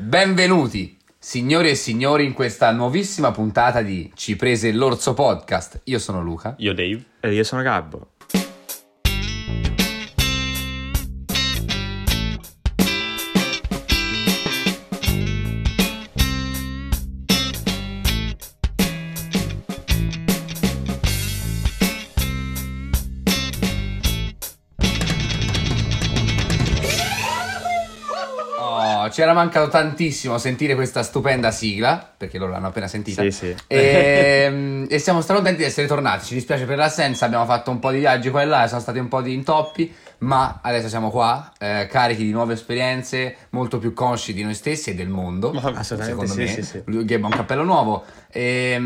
Benvenuti, signori e signori, in questa nuovissima puntata di Ci prese l'orso podcast. Io sono Luca. Io Dave. E io sono Gabbo. Ci era mancato tantissimo sentire questa stupenda sigla, perché loro l'hanno appena sentita. Sì, sì. E, e siamo stracontenti di essere tornati. Ci dispiace per l'assenza, abbiamo fatto un po' di viaggi qua e là, sono stati un po' di intoppi, ma adesso siamo qua, eh, carichi di nuove esperienze, molto più consci di noi stessi e del mondo. Assolutamente secondo sì, me. sì, sì. Lui ha un cappello nuovo. E,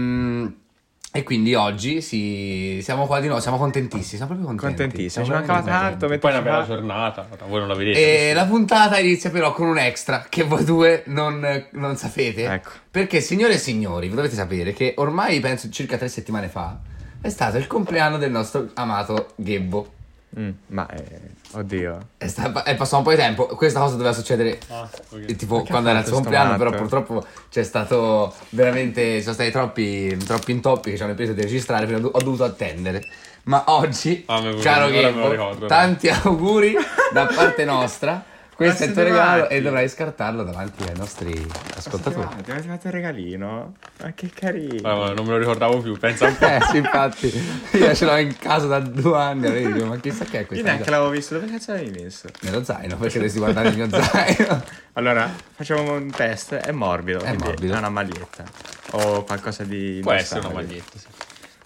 e quindi oggi si- siamo qua di nuovo, siamo contentissimi, siamo proprio contenti. Contentissimo, ci mancava tanto. Poi è una bella giornata, voi non la vedete. E la puntata inizia però con un extra che voi due non, non sapete. Ecco. Perché, signore e signori, vi dovete sapere che ormai penso circa tre settimane fa è stato il compleanno del nostro amato Gebbo. Mm, ma, eh, oddio. È, sta- è passato un po' di tempo. Questa cosa doveva succedere Ah, ok. eh, tipo Perché quando era il suo compleanno, però purtroppo c'è stato veramente. Ci sono stati troppi, troppi intoppi che ci hanno preso di registrare, quindi ho, do- ho dovuto attendere. Ma oggi, Ah, caro ricordo. tanti auguri da parte nostra. Questo è il tuo regalo e dovrai scartarlo davanti ai nostri ascoltatori. Ti avete fatto il regalino? Ma che carino. Vabbè, non me lo ricordavo più, pensa un po'. Eh sì, infatti, io ce l'ho in casa da due anni, vedi, dico, ma chissà che è Io questo. neanche l'avevo visto. Dove cazzo l'avevi messo? Nello zaino, perché dovresti guardare il mio zaino. Allora, facciamo un test. È morbido. È morbido. È una maglietta. O qualcosa di. Può essere una maglietta, sì.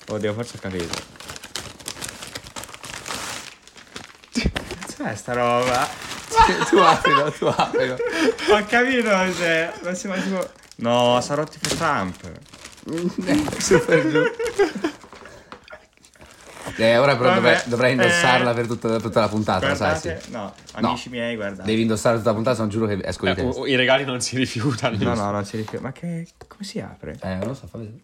Oddio, forse ho capito. Cazzo è sta roba? Tu aprilo, tu aprilo. Ho capito se. Non si mai tipo. No, sarò tipo Trump. Super giù. Eh, ora però Vabbè, dovrai, dovrai indossarla eh, per tutta, tutta la puntata, lo sai? Guardate, Sì. no, amici miei, guardate. Devi indossare tutta la puntata, non giuro che esco di Eh, testa. I regali non si rifiutano. No, no, non si rifiuta. Ma che. come si apre? Eh, non lo so, fa vedere.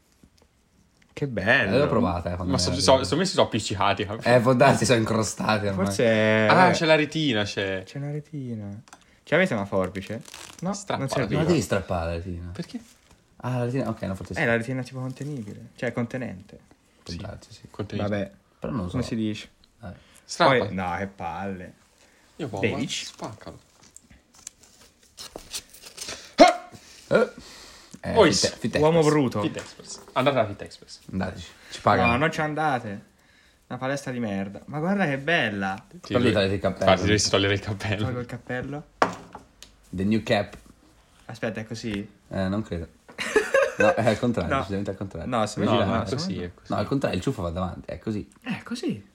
Che Eh, bello. l'ho provata, eh, Ma so, so, secondo me si sono appiccicati. Eh, può darsi, sono incrostati ormai. Forse. ah, vabbè, c'è la retina, c'è. c'è una retina. Ce l'avete una forbice? No, Strappa non Non la più. devi strappare la retina. Perché? Ah, la retina, ok, no, forse sì. È la retina tipo contenibile. Cioè, contenente. Può darsi, sì. Contenuto. Vabbè, Però non lo so. come si dice? Dai. Strappa. Poi, no, che palle. Io può, Beige. guarda, spaccalo. Eh. Eh, Poi, Fit- Fit Uomo bruto. Fit Express. Andate alla Fit Express. Andateci, ci pagano. No, non ci andate. Una palestra di merda. Ma guarda che bella. Ti Togli il cappello. Infatti, dovresti togliere il Tolgo cappello. il cappello. The new cap. Aspetta, è così? Eh, non credo. No, è al contrario, No. decisamente al contrario. No, se No, gira, no, è così, è così. No, al contrario, il ciuffo va davanti, è così. Eh, così.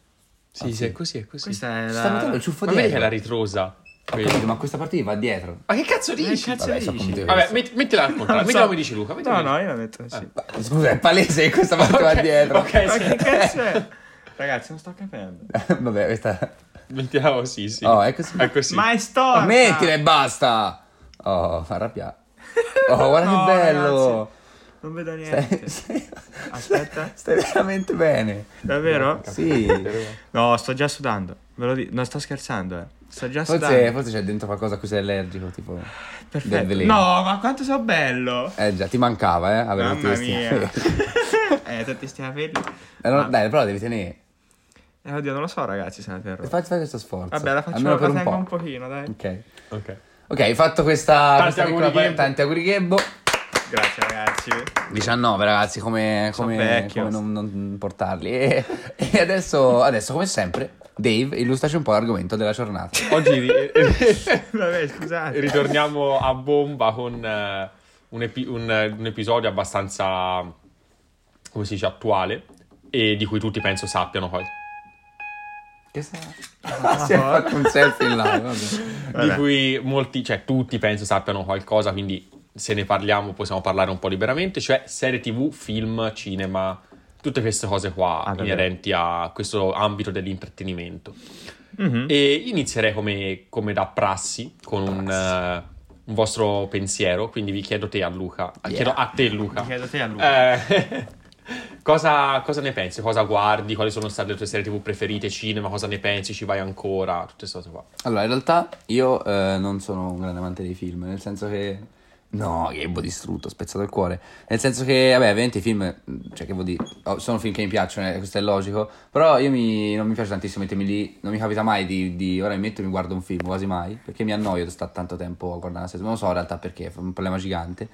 Sì, sì, è così, è così. Questa è sta mettendo la... il ciuffo Ma vedi che è dietro. la ritrosa? Capito, ma questa parte va dietro. Ma che cazzo Che dici? cazzo Vabbè, dici? Vabbè, metti- mettila al contrario. Non Mettila so. come dici Luca. mettila No, no, io la metto così. Ma, Scusa, è palese che questa parte va Ok, dietro. Ok, Ma sì. che cazzo è? Ragazzi, non sto capendo. Vabbè, questa... Mettila così, sì. Oh, è così. È così. Ma è storta! Mettila e basta! Oh, fa arrabbiare. Oh, guarda No, che bello! ragazzi, Non vedo niente. Stai, stai- Aspetta. stai veramente bene. Davvero? Sì. No, sto già sudando. Ve lo dico. Non sto scherzando, eh. Sto già Forse, sudando. forse c'è dentro qualcosa a cui sei allergico, tipo... Perfetto. No, ma quanto sono bello! Eh già, ti mancava, eh, avere tutti Mamma questi... mia. eh, tutti sti capelli. Eh, no, Ma- Dai, però la devi tenere. Eh, oddio, non lo so, ragazzi, se la terrò. Fai, fai questo sforzo. Vabbè, la faccio Almeno la per un tengo po'. un pochino, dai. Ok. Ok. Ok, hai fatto questa, questa auguri, piccola tanti auguri Ghebbo. Grazie, ragazzi. 19 ragazzi, come, come, come non, non portarli. E, e adesso, adesso, come sempre, Dave, illustraci un po' l'argomento della giornata. Oggi ri- Vabbè, scusate. ritorniamo a bomba con eh, un, epi- un- un episodio abbastanza, come si dice, attuale e di cui tutti penso sappiano poi. Che sta? si è fatto un selfie in live. vabbè. Di Vabbè. cui molti, cioè tutti penso sappiano qualcosa, quindi se ne parliamo possiamo parlare un po' liberamente, cioè serie tv, film, cinema, tutte queste cose qua Ah, inerenti a questo ambito dell'intrattenimento. Mhm. E inizierei come, come da prassi con un, eh, un vostro pensiero, quindi vi chiedo te a Luca, Yeah. chiedo a te Luca. Mi chiedo te a Luca. Eh, cosa, cosa ne pensi? Cosa guardi? Quali sono state le tue serie tv preferite? Cinema? Cosa ne pensi? Ci vai ancora? Tutte queste cose qua. Allora, in realtà io eh, non sono un grande amante dei film, nel senso che No, Gabbo distrutto, spezzato il cuore. Nel senso che, vabbè, ovviamente i film, cioè che vuol dire, oh, sono film che mi piacciono, eh, questo è logico, però io mi, non mi piace tantissimo mettermi lì, non mi capita mai di, di ora mi metto e mi guardo un film, quasi mai, perché mi annoio di stare tanto tempo a guardare una serie, non lo so in realtà perché, è un problema gigante.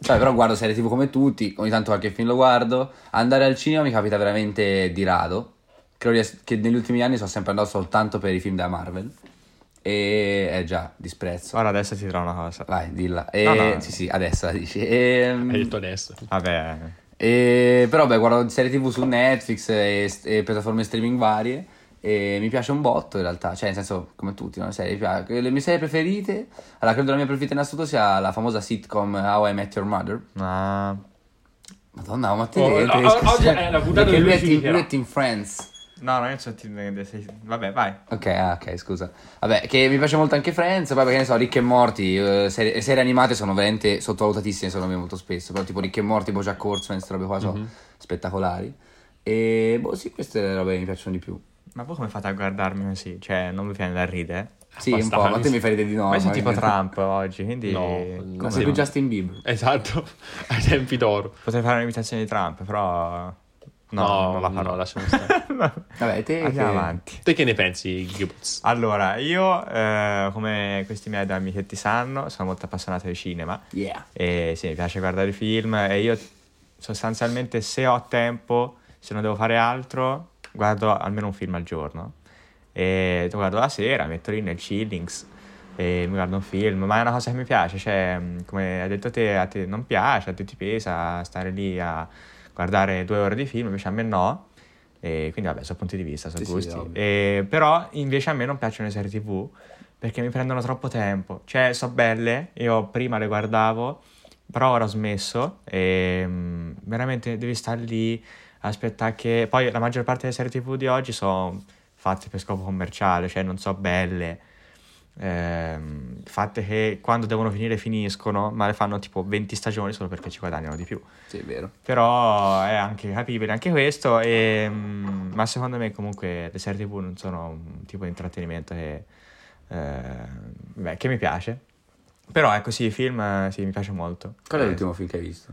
Cioè, però guardo serie tv come tutti, ogni tanto qualche film lo guardo, andare al cinema mi capita veramente di rado, credo che negli ultimi anni sono sempre andato soltanto per i film della Marvel, e è già, disprezzo. Ora adesso ti dirò una cosa. Vai, dilla. E, No, no. Sì, sì, adesso la dici. E, Hai detto adesso. Vabbè, e- però, beh, guardo serie tv su Netflix e, e piattaforme streaming varie. E mi piace un botto in realtà, cioè nel senso come tutti, no? Le, serie, le mie serie preferite, allora credo la mia preferita in assoluto sia la famosa sitcom How I Met Your Mother. ma... Madonna, ma te, Oh, te- no, te- oggi è la puntata è Team Friends. No, non ti... sei- Vabbè, vai. Ok, ah, ok, scusa. Vabbè, che mi piace molto anche Friends, poi perché ne so, Rick e Morty, eh, serie, serie animate sono veramente sottovalutatissime secondo me molto spesso, però tipo Rick e Morty, Bojack Horseman, queste robe qua sono spettacolari. E boh, sì, queste robe mi piacciono di più. Ma voi come fate a guardarmi così? Cioè, non mi viene da ridere? Sì, un po', ma te mi fai ridere di no. Ma sono tipo Trump oggi, quindi... No, sì. più Justin Bieber. Esatto, ai tempi d'oro. Potrei fare un'imitazione di Trump, però... No, No, non la farò. no, lasciamo stare. Vabbè, te Andiamo che- avanti. Te che ne pensi, Gibbs? Allora, io, eh, come questi miei amichetti sanno, sono molto appassionato di cinema. Yeah. E sì, mi piace guardare film e io sostanzialmente se ho tempo, se non devo fare altro, guardo almeno un film al giorno. E lo guardo la sera, metto lì nel chillings e mi guardo un film, ma è una cosa che mi piace, cioè, come hai detto te, a te non piace, a te ti pesa stare lì a guardare due ore di film, invece a me no. E quindi vabbè, sono punti di vista, sono Sì, sì, gusti. ovvio. E, però invece a me non piacciono le serie tv perché mi prendono troppo tempo. Cioè, so belle, io prima le guardavo, però ora ho smesso e mm, veramente devi stare lì, aspettare che... Poi la maggior parte delle serie tv di oggi sono fatte per scopo commerciale, cioè non so belle, ehm, fatte che quando devono finire finiscono, ma le fanno tipo 20 stagioni solo perché ci guadagnano di più. Sì, è vero. Però è anche capibile anche questo, e, mm, ma secondo me comunque le serie tv non sono un tipo di intrattenimento che, eh, beh, che mi piace. Però ecco sì, i film sì, mi piace molto. Qual è Eh, l'ultimo film che hai visto?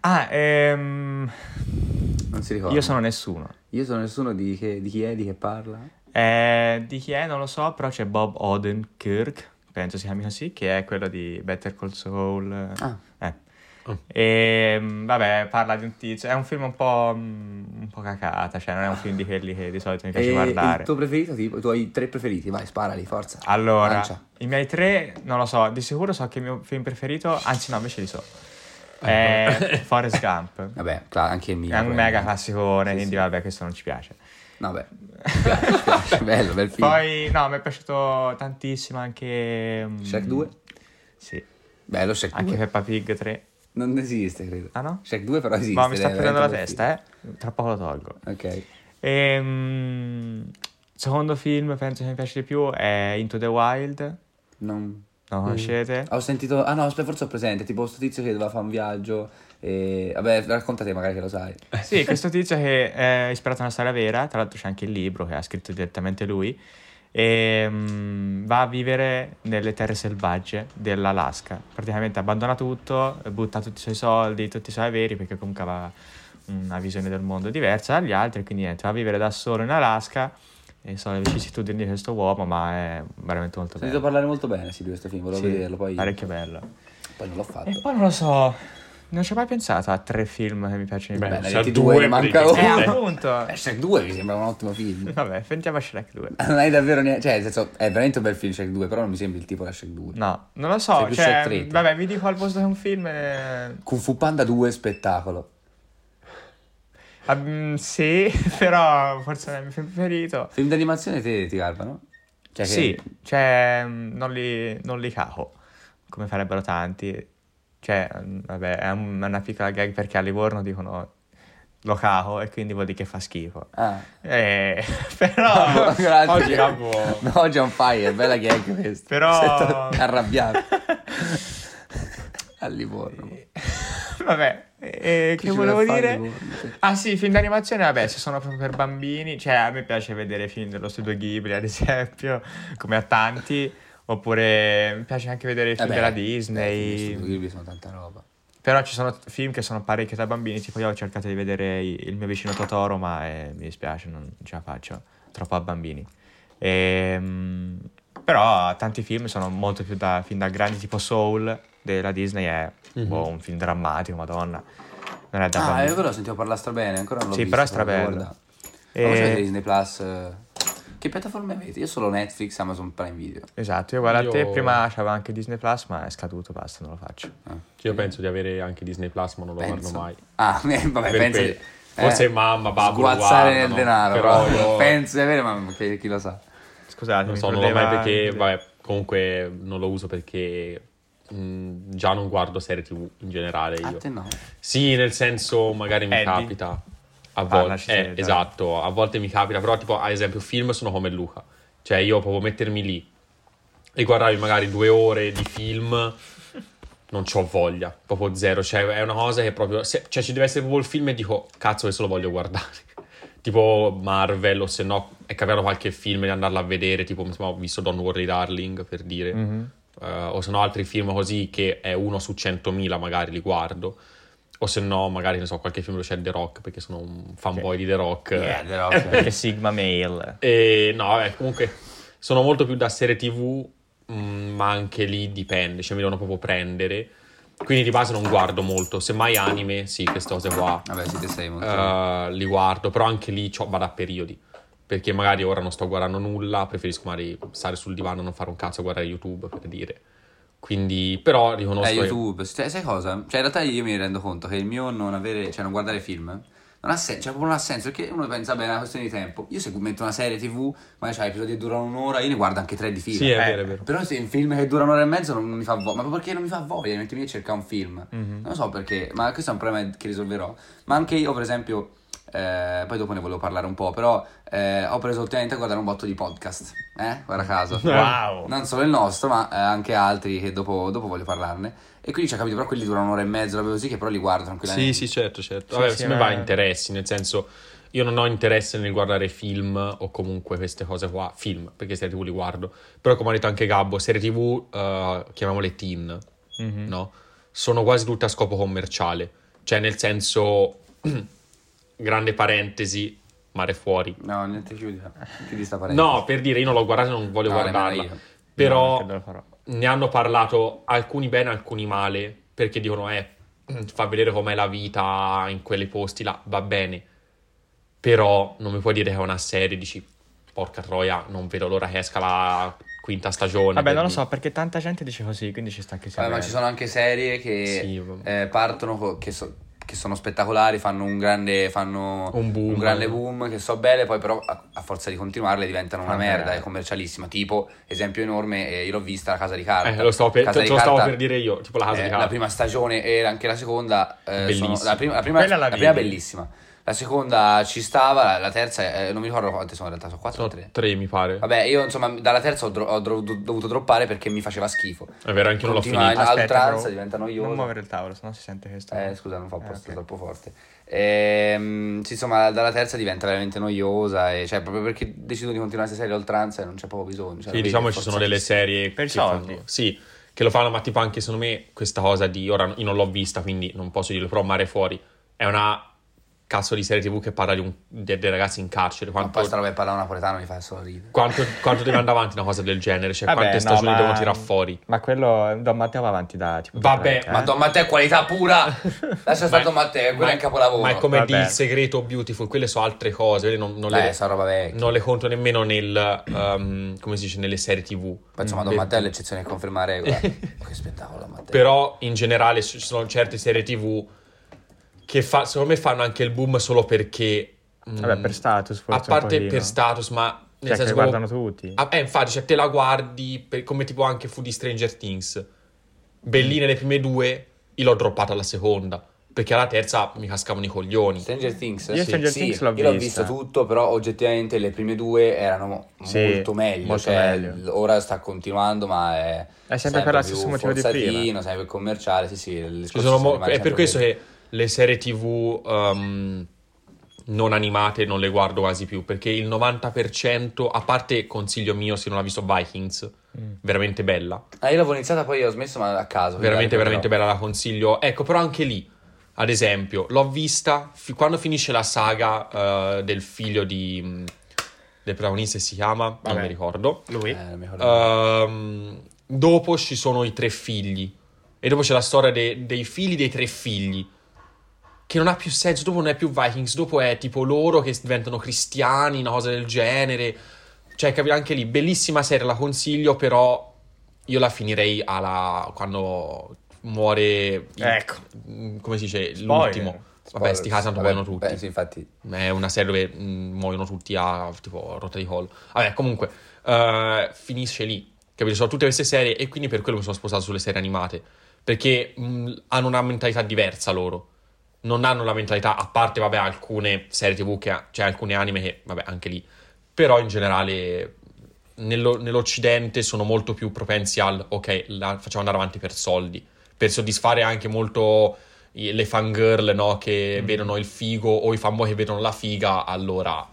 Ah, ehm, Non si ricorda. io sono nessuno. Io sono nessuno di, che, di chi è, di che parla. Eh, di chi è non lo so, però c'è Bob Odenkirk, penso si chiami così, che è quello di Better Call Saul. Ah. Eh. Oh. E mm, vabbè, parla di un tizio. È un film un po', mm, un po' cacata, cioè non è un film di quelli che di solito mi piace E guardare. il tuo preferito, tipo, i tuoi tre preferiti, vai, sparali, forza. Allora, Lancia. i miei tre, non lo so, di sicuro so che il mio film preferito, anzi no, invece li so, è Forrest Gump. Vabbè, anche il mio. È un mega classicone, Sì, quindi sì. vabbè, questo non ci piace. No, bello, bel film. Poi, no, mi è piaciuto tantissimo anche... mm, Shrek 2? Sì, Bello, Shrek anche 2. Peppa Pig 3. Non esiste, credo. Ah no? Shrek 2 però esiste. Ma mi sta prendendo la testa, eh? Tra poco lo tolgo. Ok. Ehm, secondo film, penso che mi piace di più, è Into the Wild. Non... Lo conoscete? Ho sentito... Ah no, forse ho presente. Tipo sto tizio che doveva fare un viaggio e... Vabbè, raccontate magari che lo sai. Sì, questo tizio che è ispirato a una storia vera, tra l'altro c'è anche il libro che ha scritto direttamente lui, e mm, va a vivere nelle terre selvagge dell'Alaska. Praticamente abbandona tutto, butta tutti i suoi soldi, tutti i suoi averi, perché comunque aveva una visione del mondo diversa dagli altri, quindi niente, va a vivere da solo in Alaska e sono le vicissitudini di questo uomo, ma è veramente molto Ho bello. sentito parlare molto bene sì, di questo film, volevo Sì, vederlo, poi... parecchio bello. Poi non l'ho fatto. E poi non lo so, non ci ho mai pensato a tre film che mi piacciono di Beh, più. Beh, se a 22 due ne manca prendi- Eh, uno. appunto. Eh, Shrek 2 mi sembra un ottimo film. Vabbè, sentiamo Shrek 2. Non hai davvero niente... Cioè, nel senso, è veramente un bel film Shrek 2, però non mi sembra il tipo da Shrek 2. No, non lo Sei so, più cioè, Shrek 3, te. vabbè, vi dico al posto che un film è... Kung Fu Panda 2 spettacolo. Mm, sì, però forse non è il mio film preferito. Film d'animazione te ti garbano? Cioè che... Sì, cioè, mm, non li, non li cago, come farebbero tanti. Cioè, vabbè, è un- una piccola gag perché a Livorno dicono lo cago e quindi vuol dire che fa schifo. Ah. Eh, però... Grazie. Oggi Gabbo- No, oggi è on fire, bella gag questa. Però- Sento arrabbiato. A Livorno. Vabbè, eh, che ci volevo dire? Ah sì, film d'animazione, vabbè, se sono proprio per bambini, cioè a me piace vedere film dello studio Ghibli, ad esempio, come a tanti, Oppure mi piace anche vedere i film Eh beh, della eh, Disney. Ghibli sono tanta roba. Però ci sono film che sono parecchi da bambini, tipo io ho cercato di vedere il mio vicino Totoro, ma eh, mi dispiace, non ce la faccio, troppo a bambini. Ehm, però tanti film sono molto più da, film da grandi, tipo Soul della Disney è Mhm. boh, un film drammatico, madonna. Non è da Ah, bambini. io però sentivo parlare strabene, ancora non l'ho Sì, visto. però è strabello. E- Disney Plus? eh, Che piattaforme avete? Io solo Netflix, Amazon Prime Video. Esatto, io guarda Io- te, prima c'avevo anche Disney Plus, ma è scaduto, basta, non lo faccio. Io penso di avere anche Disney Plus, ma non lo Penso. guardo mai. Ah, eh, vabbè, Per penso di- Forse eh, mamma, babbo Sguazzare nel guardano, denaro, però però io- penso di avere, ma chi, chi lo sa. Scusate, Non so, non l'ho mai perché, vabbè, comunque non lo uso perché mh, già non guardo serie tv in generale A io. te no. Sì, nel senso magari mi Eddie? capita. A Parlaci volte, eh, esatto, a volte mi capita, però tipo ad esempio film sono come Luca. Cioè io proprio mettermi lì e guardarmi magari due ore di film non c'ho voglia, proprio zero. Cioè è una cosa che proprio... se- cioè ci deve essere proprio il film e dico cazzo adesso lo voglio guardare. tipo Marvel o se no è capitato qualche film di andarla a vedere, tipo insomma, ho visto Don't Worry Darling per dire. Mhm. Eh, o se no altri film così che è uno su centomila magari li guardo. O se no, magari ne so, qualche film dove c'è The Rock, perché sono un fanboy di The Rock. Yeah, The Rock. Perché Sigma Mail. E no, vabbè, comunque sono molto più da serie TV, mm, ma anche lì dipende, cioè mi devono proprio prendere. Quindi di base non guardo molto, semmai anime, sì, queste cose qua. Vabbè, siete sei molto... eh, li guardo, però anche lì vado a periodi. Perché magari ora non sto guardando nulla, preferisco magari stare sul divano e non fare un cazzo a guardare YouTube, per dire. Quindi, però riconosco Eh, che- YouTube, cioè, sai cosa? Cioè, in realtà io mi rendo conto che il mio non avere, cioè non guardare film, non ha senso, cioè proprio non ha senso, perché uno pensa, beh, è una questione di tempo. Io se metto una serie TV, magari c'ha episodi che durano un'ora, io ne guardo anche tre di fila. Sì, è Eh, vero, è vero. Però se un film che dura un'ora e mezzo non, non mi fa voglia, ma proprio perché non mi fa voglia, mettimi a cercare un film. Mhm. Non lo so perché, ma questo è un problema che risolverò. Ma anche io, per esempio, eh, poi dopo ne volevo parlare un po', però eh, ho preso ultimamente a guardare un botto di podcast, eh, guarda caso. Wow. Non solo il nostro, ma eh, anche altri che dopo, dopo voglio parlarne. E quindi ci ha capito, però quelli durano un'ora e mezza, robe così, che però li guardo tranquillamente. Sì, sì, certo, certo. Sì, Vabbè, sì, ma- va interessi, nel senso, io non ho interesse nel guardare film o comunque queste cose qua, film, perché serie TV li guardo. Però come ha detto anche Gabbo, serie TV, eh, chiamiamole teen, Mhm. no? Sono quasi tutte a scopo commerciale. Cioè, nel senso, grande parentesi, mare fuori. No, niente, chiudi, chiudi sta parentesi. No, per dire, io non l'ho guardata e non voglio No, guardarla. Però No, ne hanno parlato alcuni bene, alcuni male, perché dicono, eh, fa vedere com'è la vita in quei posti là, va bene. Però non mi puoi dire che è una serie, dici, porca troia, non vedo l'ora che esca la quinta stagione. Vabbè, non lo so, perché tanta gente dice così, quindi ci sta che sia Vabbè, ma ci sono anche serie che Sì, eh, partono, co- che, so- che sono spettacolari, fanno un grande, fanno Un boom. grande boom, che so belle, poi però a, a forza di continuarle diventano una Fanno merda, merda. è commercialissima. Tipo, esempio enorme, eh, io l'ho vista, La Casa di Carta. Eh, lo stavo per, Casa te di lo stavo Carta, per dire io, tipo la casa eh, di La carta. prima stagione e anche la seconda eh, sono, la prima, la prima, la la prima bellissima. La seconda ci stava, la, terza, eh, non mi ricordo quante sono in realtà, sono quattro o Sono tre. tre, mi pare. Vabbè, io insomma dalla terza ho, dro- ho dro- dovuto droppare perché mi faceva schifo. È vero, anche io non l'ho Continua finita. in Aspetta, oltranza, diventa noioso. Non muovere il tavolo, sennò si sente che sto... Eh, scusa, non fa Eh, posto ok. troppo forte. Ehm, sì, insomma, dalla terza diventa veramente noiosa. E, cioè, proprio perché decido di continuare questa serie a oltranza e non c'è proprio bisogno. Cioè, Sì, diciamo vedi ci sono delle serie Per che soldi. fanno- sì, che lo fanno, ma tipo anche secondo me questa cosa di ora io non l'ho vista, quindi non posso dirlo, però Mare Fuori è una cazzo di serie TV che parla di un- de- dei ragazzi in carcere. Ma Quanto, poi sta roba che parla napoletano mi fa solo ridere. quanto, quanto deve andare avanti una cosa del genere? Cioè, Vabbè, quante no, stagioni ma- devono tirare fuori? Ma quello, Don Matteo va avanti da tipo... Vabbè, Ma eh? Don Matteo è qualità pura! Lascia stare Don Matteo, quello ma- è un capolavoro. Ma è come Vabbè. di Il segreto Beautiful, quelle sono altre cose, non, non Beh, le, non le conto nemmeno nel, um, come si dice, nelle serie TV. Poi, insomma, Don Per- Matteo è l'eccezione che conferma la regola. che spettacolo, Don Matteo. Però in generale ci sono certe serie TV che fa- secondo me fanno anche il boom solo perché... mm, Vabbè, per status A forse un parte per status, ma nel Cioè, che senso guardano proprio- tutti. Ah, eh, infatti, cioè, te la guardi per- come tipo anche fu di Stranger Things. Belline le prime due, io l'ho droppata alla seconda. Perché alla terza mi cascavano i coglioni. Stranger Things? Io Stranger sì, Things l'ho io l'ho visto tutto, però oggettivamente le prime due erano Sì, molto meglio. molto cioè, meglio. ora sta continuando, ma è, È sempre per lo stesso motivo di prima. sempre commerciale. Sì, sì, il Ci discorso sono sono mo- è per sempre questo che le serie TV um, non animate non le guardo quasi più perché il 90%, a parte consiglio mio se non ha visto Vikings, Mm. veramente bella. Ah, io l'avevo iniziata, poi ho smesso, ma a caso. Veramente, Però- veramente bella, la consiglio. Ecco, però anche lì, ad esempio, l'ho vista fi- quando finisce la saga eh, del figlio di, mh, del protagonista, che si chiama, non Vabbè. mi ricordo. Lui? Eh, non mi ricordo. Ehm, dopo ci sono i tre figli. E dopo c'è la storia de- dei figli dei tre figli. Che non ha più senso. Dopo non è più Vikings. Dopo è tipo loro che diventano cristiani, una cosa del genere. Cioè, capire anche lì. Bellissima serie, la consiglio. Però io la finirei alla. quando muore. il- Ecco. mm, Come si dice? Spoiler. L'ultimo. Vabbè, sti casi tanto muoiono tutti. beh, sì, infatti. È una serie dove mh, muoiono tutti a tipo rotta di collo. Vabbè, comunque, eh, finisce lì. Capito? Sono tutte queste serie e quindi per quello mi sono sposato sulle serie animate. Perché mh, hanno una mentalità diversa loro. Non hanno la mentalità, a parte, vabbè, alcune serie TV, che ha- cioè alcune anime che, vabbè, anche lì. Però in generale, nello- nell'Occidente sono molto più propensi al, ok, la facciamo andare avanti per soldi. Per soddisfare anche molto i- le fangirl, no? Che vedono il figo o i fanboy che vedono la figa, allora...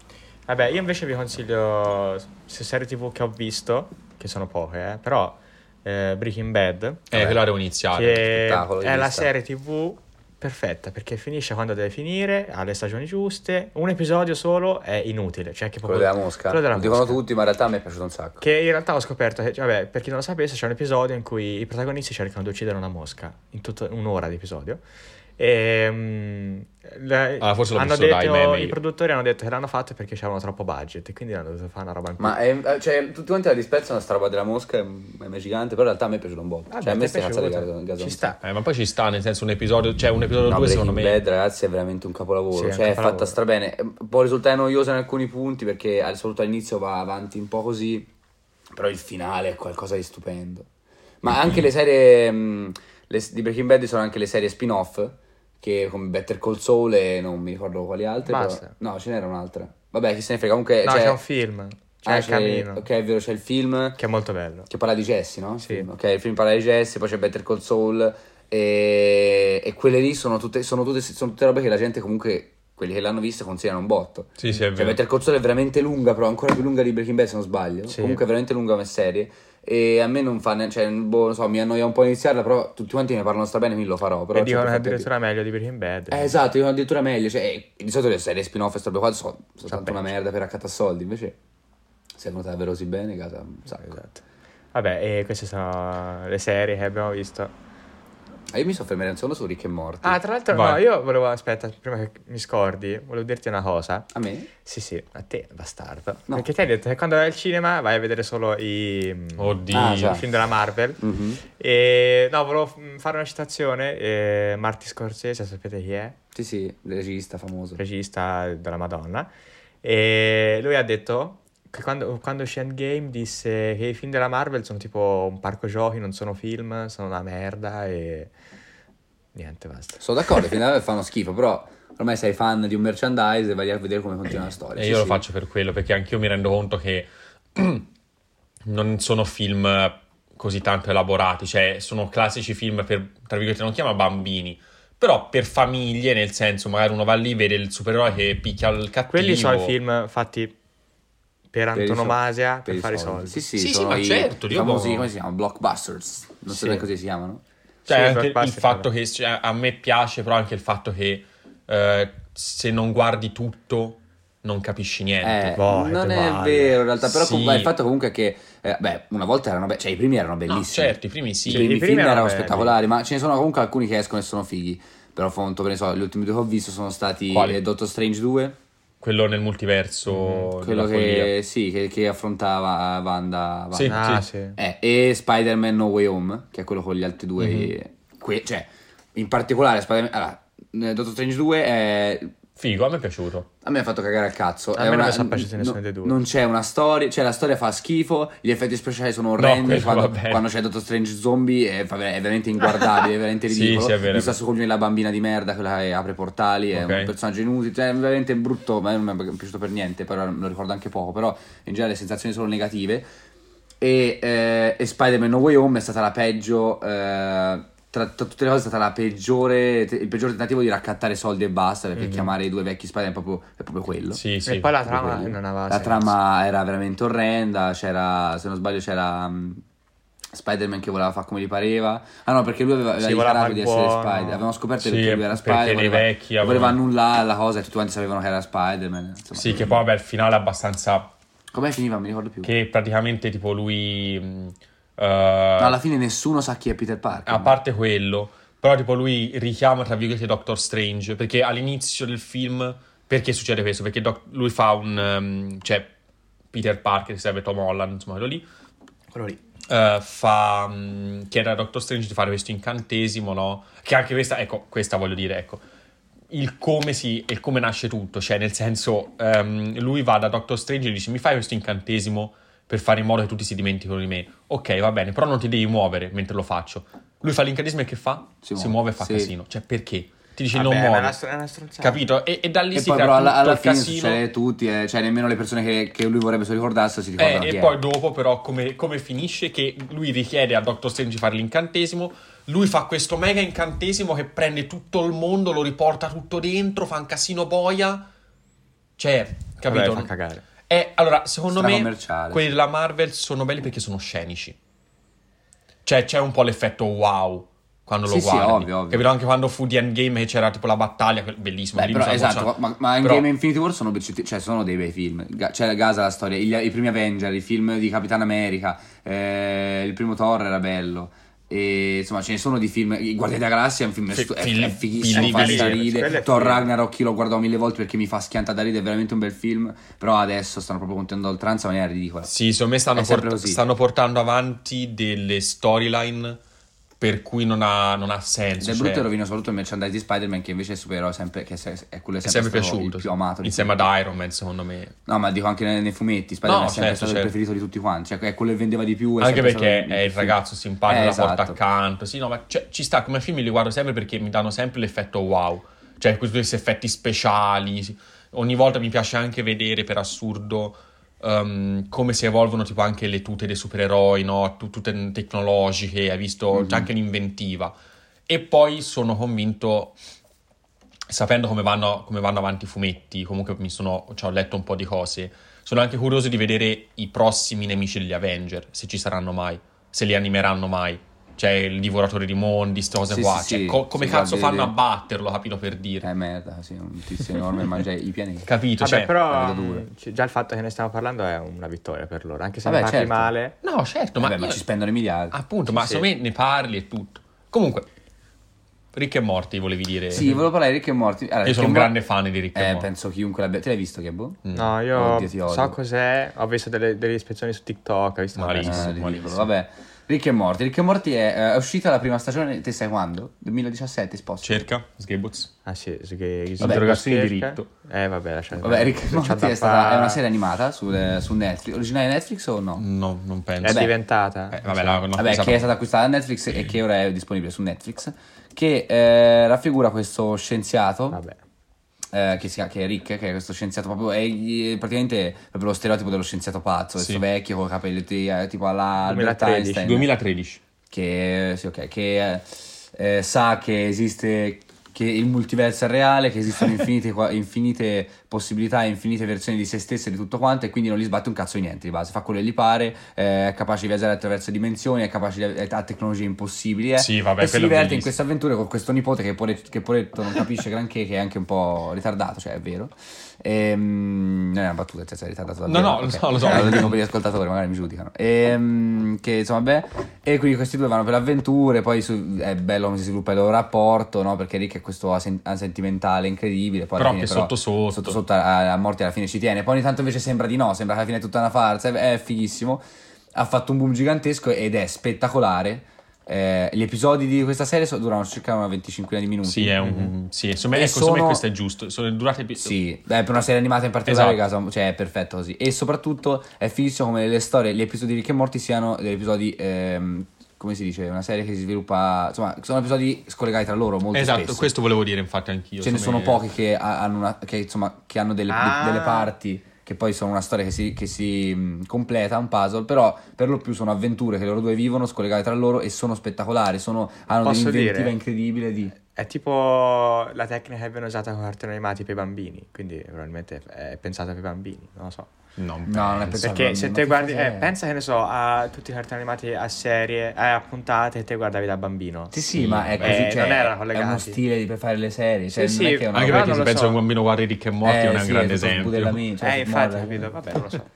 Vabbè, io invece vi consiglio se serie TV che ho visto, che sono poche, eh, però eh, Breaking Bad, Eh, Vabbè. quella devo iniziare. che è la serie TV perfetta perché finisce quando deve finire, ha le stagioni giuste, un episodio solo è inutile, cioè che Quello proprio della mosca. quello della Lo dicono mosca. tutti, ma in realtà me è piaciuto un sacco. Che in realtà ho scoperto che, vabbè, per chi non lo sapesse, c'è un episodio in cui i protagonisti cercano di uccidere una mosca in tutta un'ora di episodio. E, mm, le- Ah, forse l'ho hanno visto dai detto, meme I produttori hanno detto che l'hanno fatto perché c'erano troppo budget e quindi hanno dovuto fare una roba in più. Ma è, eh, cioè, tutti quanti la disprezzano sta roba della mosca, è, è gigante, però in realtà a me è piaciuto un botto. Vabbè, cioè, a me cazzate piaciuto? di gasone. Ci sta. Eh, ma poi ci sta, nel senso, un episodio, cioè un episodio No, 2 secondo Breaking me... Bad, ragazzi, è veramente un capolavoro. Sì, cioè, è fatta strabene. Eh, Può risultare noiosa in alcuni punti perché al solito all'inizio va avanti un po' così, però il finale è qualcosa di stupendo. Ma anche le serie mh, le- di Breaking Bad sono anche le serie spin-off, che come Better Call Saul e non mi ricordo quali altre. però- Basta. No, ce n'era un'altra. Vabbè, chi se ne frega. Comunque no, c'è, c'è un film, c'è ah, il camino, Ok, è vero, c'è il film che è molto bello. che parla di Jesse, no? Sì. Ok, il film parla di Jesse, poi c'è Better Call Saul e, e quelle lì sono tutte, sono, tutte, sono tutte robe che la gente comunque, quelli che l'hanno vista, consigliano un botto. Sì, sì, è Cioè vero. Better Call Saul è veramente lunga, però ancora più lunga di Breaking Bad se non sbaglio. Sì. Comunque è veramente lunga come serie. E a me non fa, ne- cioè, boh, non so, mi annoia un po' iniziarla, però tutti quanti ne parlano sta bene, quindi lo farò. Però e dicono che è cerco di- addirittura meglio di Breaking Bad. Eh, esatto, dicono addirittura meglio. Cioè, eh, di solito le serie spin-off e sta qua sono soltanto una merda per raccattare soldi, invece se è venuta davvero così bene, casa, un sacco. Esatto. Vabbè, e queste sono le serie che abbiamo visto. Ah, io mi soffermerei un secondo su Rick e Morty. Ah, tra l'altro, Vai. no, io volevo, aspetta, prima che mi scordi, volevo dirti una cosa. A me? Sì, sì, a te, bastardo. No. Perché ti hai detto che quando vai al cinema vai a vedere solo i, Oddio. Ah, i già. film della Marvel. Mhm. E no, volevo fare una citazione. Eh, Marty Scorsese, sapete chi è? Sì, sì, il regista famoso. Regista della Madonna. E lui ha detto quando, quando uscì Endgame disse che i film della Marvel sono tipo un parco giochi, non sono film, sono una merda e niente, basta. Sono d'accordo, finalmente fanno schifo, però ormai sei fan di un merchandise e vai a vedere come continua la storia. E Sì, io lo sì. faccio per quello, perché anch'io mi rendo conto che non sono film così tanto elaborati, cioè sono classici film per, tra virgolette, non chiama bambini, però per famiglie, nel senso, magari uno va lì, vede il supereroe che picchia il cattivo. Quelli sono i film fatti per Per i antonomasia per, i fare i soldi. Sì, sì, Sì, sì, sono ma i, certo, i famosi, come si chiamano? Blockbusters. Non so Sì. così si chiamano. Cioè, Sì, anche il fatto che cioè, a me piace, però anche il fatto che eh, se non guardi tutto non capisci niente. Eh, boh, non è palle. vero in realtà, però Sì. comunque il fatto comunque che, eh, beh, una volta erano, be- cioè i primi erano No, bellissimi. certo, i primi sì. I Sì, primi i primi film erano erano spettacolari, ma ce ne sono comunque alcuni che escono e sono fighi. Però fonto, per ne so, gli ultimi due che ho visto sono stati Quali? eh, Doctor Strange 2, Quello nel multiverso quello della follia. che, sì, che, che affrontava Wanda, Wanda. Sì. Ah, sì. Eh, e Spider-Man No Way Home, che è quello con gli altri due. Mhm. que- cioè, in particolare Spider-Man... Allora, eh, Doctor Strange 2 è... Figo, a me è piaciuto. A me ha fatto cagare al cazzo. A È me non una- mi sono piaciuti no- nessuno dei due. Non c'è una storia, cioè la storia fa schifo, gli effetti speciali sono orrendi. quello quando, quando c'è Doctor Strange Zombie è, è veramente inguardabile, è veramente Sì, ridicolo. sì, è vero, Mi è sta su coglioni la bambina di merda, quella che apre portali, è Ok. un personaggio inutile, cioè è veramente brutto, ma non mi è piaciuto per niente, però lo ricordo anche poco, però in genere le sensazioni sono negative. E, eh, e Spider-Man No Way Home è stata la peggio, eh, tra, tra tutte le cose è stata la peggiore, il peggior tentativo di raccattare soldi e basta, perché Mhm. chiamare i due vecchi Spider-Man è proprio, è proprio quello. Sì, sì. E poi la trama quello. non aveva La senso. trama era veramente orrenda, c'era, se non sbaglio c'era mm, Spider-Man che voleva fare come gli pareva. Ah no, perché lui aveva, aveva Sì, voleva dichiarato di essere buono. Spider. Avevano scoperto Sì, che lui era perché Spider. nei voleva, vecchi voleva avevano- annullare la cosa e tutti quanti sapevano che era Spider-Man. Insomma. Sì, che poi vabbè, il finale è abbastanza... Com'è finiva? Non mi ricordo più. Che praticamente tipo lui... No, alla fine nessuno sa chi è Peter Parker. a parte quello, però tipo lui richiama tra virgolette Doctor Strange, perché all'inizio del film, perché succede questo? Perché Doc- lui fa un... um, cioè Peter Parker, che serve Tom Holland, insomma quello lì, Quello lì. eh, fa, mh, chiede a Doctor Strange di fare questo incantesimo, no? Che anche questa, ecco, questa voglio dire, ecco, il come si, il come nasce tutto, cioè nel senso, ehm, lui va da Doctor Strange e gli dice mi fai questo incantesimo per fare in modo che tutti si dimenticano di me. Ok, va bene, però non ti devi muovere mentre lo faccio. Lui fa l'incantesimo e che fa? Si Si, muove, muove e fa sì. casino. Cioè perché? Ti dice Vabbè, non ma è una, str- è una stronzata. Capito? E, e da lì E si poi crea però alla, alla fine casino. succede tutti, eh, cioè nemmeno le persone che, che lui vorrebbe se lo ricordassero si Eh, ricordano chi e poi dopo, però, come, come finisce? Che lui richiede a Doctor Strange di fare l'incantesimo. Lui fa questo mega incantesimo che prende tutto il mondo, lo riporta tutto dentro, fa un casino boia. Cioè, capito? Vabbè, fa cagare. Eh, allora, secondo me, quelli della Marvel sono belli perché sono scenici. Cioè, c'è un po' l'effetto wow quando lo Sì, sì, guardi. ovvio, ovvio. Capito? Anche quando fu di Endgame c'era tipo la battaglia, bellissimo. Beh, però, esatto, ma, ma in Però- Game Infinity War sono, cioè, sono dei bei film. Ga- C'è Gaza la storia, i, i primi Avenger, il film di Capitan America, eh, il primo Thor era bello. E, insomma, ce ne sono di film. I Guardiani della Galassia è un film Fi- stu- è, film- è fighissimo, film fa bellissimo. Quello ridere. è Thor. Ragnarok io lo guardo mille volte perché mi fa schianta da ridere, è veramente un bel film. Però adesso stanno proprio contando a oltranza in maniera ridicola. Sì, secondo me stanno, È port- stanno portando avanti delle storyline per cui non ha, non ha senso. Ed è cioè, brutto e rovina soprattutto il merchandise di Spider-Man che invece è supereroe sempre, che è, è quello è è sempre sempre, stato piaciuto. più amato. Insieme ad Iron Man, secondo me. No, ma dico anche nei, nei fumetti, Spider-Man No, è sempre certo, stato certo. il preferito di tutti quanti, cioè è quello che vendeva di più. è Anche sempre perché è il ragazzo simpatico, Eh, la porta esatto. accanto. Sì, no, ma cioè, ci sta come film li guardo sempre perché mi danno sempre l'effetto wow. Cioè, questi effetti speciali. Ogni volta mi piace anche vedere per assurdo ehm, come si evolvono tipo anche le tute dei supereroi, no? Tu- Tutte tecnologiche, hai visto Mhm. c'è anche l'inventiva. E poi sono convinto, sapendo come vanno, come vanno avanti i fumetti, comunque mi sono, cioè, ho letto un po' di cose, sono anche curioso di vedere i prossimi nemici degli Avenger, se ci saranno mai, se li animeranno mai. Cioè il divoratore di mondi, queste cose Sì, qua. sì, Cioè, sì, co- come cazzo fanno a vedere. batterlo, capito per dire. Eh merda, sì, un tizio enorme mangia i pianeti. Capito? Vabbè, Cioè, però la vedo dura. mh, c- già il fatto che ne stiamo parlando è una vittoria per loro, anche se Vabbè, ne parli certo. male. No, certo, ma, Vabbè, ma io- ci spendono i miliardi. appunto, Sì, ma sì. secondo me ne parli e tutto. Comunque, Rick e Morty volevi dire. Sì, volevo parlare di Rick e Morty. Allora, Io sono un Mor- grande fan di Rick e Eh, Morty. penso chiunque l'abbia. Te l'hai visto, Gabbo? Mm. No, io Oddio, so cos'è, ho visto delle, delle ispezioni su TikTok, ho visto Malissimo. vabbè. Eh, ridicolo. malissimo. Vabbè, Rick e Morty. Rick e Morty è, è uscita la prima stagione, te sai quando? 2017, sposto. Cerca, Sgabuts. Ah sì, che- Vabbè, interrogazioni di diritto. Eh vabbè, lasciate Vabbè, Rick e Morty è, stata, fa- è una serie animata su, su Netflix. Originale Netflix o no? No, non penso. È Vabbè. diventata. Eh, vabbè, la- no, Vabbè, che è stata acquistata da Netflix e che ora è disponibile su Netflix. Che eh, raffigura questo scienziato. Vabbè. Eh, che, si chiama- che è Rick, che è questo scienziato proprio, è è praticamente proprio lo stereotipo dello scienziato pazzo, questo Sì. vecchio con i capelli eh, tipo alla Albert 2013. Einstein, 2013. che, sì, ok, che eh, eh, sa che esiste, che il multiverso è reale, che esistono infinite, infinite possibilità, infinite versioni di se stesse e di tutto quanto e quindi non gli sbatte un cazzo di niente di base, fa quello che gli pare, eh, è capace di viaggiare attraverso dimensioni, è capace di ha tecnologie impossibili eh, Sì, vabbè, e si diverte in queste avventure con questo nipote che, pure, che poretto non capisce granché, che è anche un po' ritardato, cioè è vero. Ehm, non è una battuta, cioè sei ritardato davvero. No, no, lo ok. so, lo so. Eh, lo dico per gli ascoltatori, magari mi giudicano. Ehm, che insomma, beh, e quindi questi due vanno per avventure, poi su- è bello come si sviluppa il loro rapporto, no? Perché Rick è questo asen- sentimentale incredibile, poi Però fine che però, sotto sotto. sotto sotto a, a morte alla fine ci tiene, poi ogni tanto invece sembra di no, sembra che alla fine è tutta una farsa, è, è fighissimo. Ha fatto un boom gigantesco ed è spettacolare. Eh, gli episodi di questa serie so- durano circa una 25 di minuti. Sì, è un. Sì, insomma, ecco, secondo me sono- questo è giusto. Sono durate. epi- Sì, beh, per una serie animata in particolare, Esatto. caso, cioè è perfetto così. E soprattutto è fighissimo come le storie, gli episodi di Rick e Morty siano degli episodi, ehm, come si dice, una serie che si sviluppa, insomma, sono episodi scollegati tra loro molto Esatto, spesso. questo volevo dire, infatti, anch'io. Ce ne sono me- pochi che ha- hanno, una- che, insomma, che hanno delle, Ah. delle parti che poi sono una storia che si, che si completa, un puzzle, però per lo più sono avventure che loro due vivono, scollegate tra loro e sono spettacolari, sono, hanno Posso dell'inventiva dire? incredibile di... È tipo la tecnica che viene usata con cartoni animati per i bambini, quindi probabilmente è pensata per i bambini, non lo so. Non No, non è penso. pensato. Perché se ma te guardi, eh, pensa che ne so, a tutti i cartoni animati a serie, eh, a puntate e te guardavi da bambino. Sì, sì, ma è eh, così, cioè, non erano è collegati. uno stile di per fare le serie, cioè Sì, non è sì, che è una Anche perché non se penso so. a un bambino guarda Rick e Morty Eh, non è un sì, grande tutto esempio. sbudellamento, cioè, Eh, infatti, capito? Vabbè, non lo so.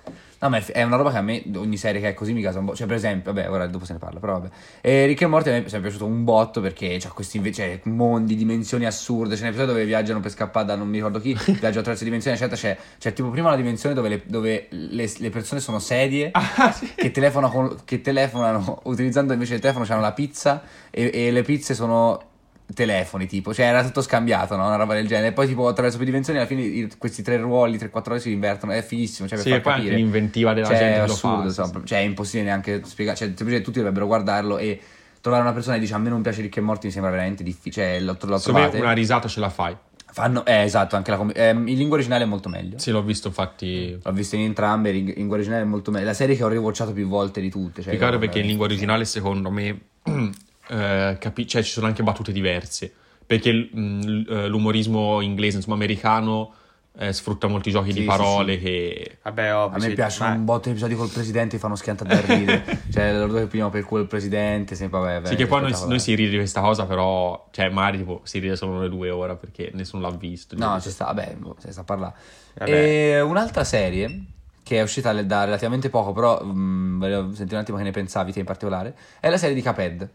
No, ma è, una roba che a me, ogni serie che è così mi casa un po'. Cioè, per esempio, vabbè, ora dopo se ne parla, però vabbè. E Rick e Morty a me è sempre piaciuto un botto perché c'ha questi inve- cioè, mondi, dimensioni assurde. C'è un episodio dove viaggiano per scappare da non mi ricordo chi, viaggio attraverso dimensioni, eccetera. C'è, c'è tipo prima una dimensione dove le, dove le, le persone sono sedie che, telefonano con- che telefonano utilizzando invece il telefono, c'hanno la pizza e, e le pizze sono telefoni tipo, cioè era tutto scambiato, no? Una roba del genere. E poi tipo attraverso più dimensioni alla fine questi tre ruoli, tre quattro ruoli si invertono, è fighissimo, cioè per Sì, far capire. l'inventiva della Cioè, gente è assurdo, fa. insomma, sì, cioè è impossibile neanche spiegare, cioè semplicemente tutti dovrebbero guardarlo e trovare una persona che dice a me non piace Rick e Morty mi sembra veramente difficile, cioè Secondo me trovate. una risata ce la fai. Fanno, eh, esatto, anche la com- ehm, in lingua originale è molto meglio. Sì, l'ho visto infatti. L'ho visto in entrambe, in in lingua originale è molto meglio. La serie che ho rewatchato più volte di tutte. Cioè, io- perché in lingua originale secondo me eh, capi- cioè, ci sono anche battute diverse. Perché l- mh, l- l'umorismo inglese, insomma americano, eh, sfrutta molti giochi Sì, di sì, parole che... Vabbè, ovvio. A me sì, piacciono ma- un botto di episodi col presidente fanno schiantare da ridere. cioè, loro due che pigliano per culo il presidente, sempre vabbè. Sì, che poi noi, noi si ride di questa cosa, però, cioè, magari tipo si ride solo noi due ora perché nessuno l'ha visto. No, ci sta, vabbè, boh, se sta a parlare. Vabbè. E un'altra serie che è uscita le- da relativamente poco, però mh, volevo sentire un attimo che ne pensavi te in particolare, è la serie di Cuphead.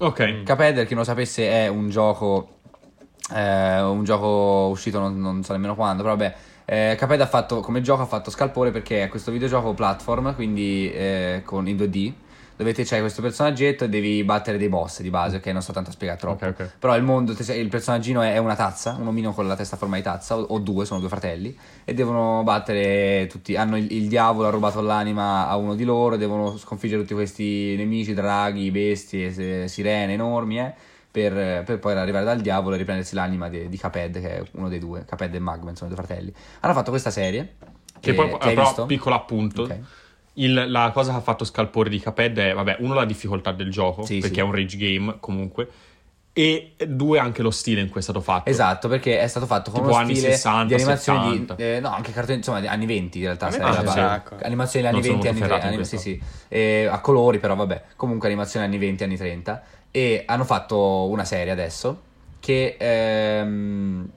Ok. Cuphead, per chi non lo sapesse, è un gioco. eh, un gioco uscito non, non so nemmeno quando, però vabbè. Eh, Cuphead ha fatto come gioco ha fatto scalpore perché è questo videogioco platform, quindi eh, con in 2D, dove te c'hai questo personaggetto e devi battere dei boss di base, ok? Non sto tanto a spiegare troppo. Ok, ok. Però il mondo, sei- il personaggino è una tazza, un omino con la testa a forma di tazza, o, o due, sono due fratelli, e devono battere tutti. Hanno il, il diavolo ha rubato l'anima a uno di loro, e devono sconfiggere tutti questi nemici, draghi, bestie, sirene enormi, eh, per, per poi arrivare dal diavolo e riprendersi l'anima di, di Cuphead, che è uno dei due, Cuphead e Magma, sono due fratelli. Hanno fatto questa serie. Che poi, che hai però, visto? piccolo appunto, Ok. Il- la cosa che ha fatto scalpore di Cuphead è, vabbè, uno la difficoltà del gioco, Sì, perché sì. è un rage game comunque, e due anche lo stile in cui è stato fatto. Esatto, perché è stato fatto con Tipo uno anni stile 60, di animazioni 70. di, eh, no, anche cartoni, insomma, anni 20 in realtà, A me sai, piace la un base. sacco. Animazioni degli anni Non 20 sono anni molto 30, ferrato in sì, sì. Eh, a colori però vabbè, comunque animazioni anni 20 anni 30 e hanno fatto una serie adesso che ehm,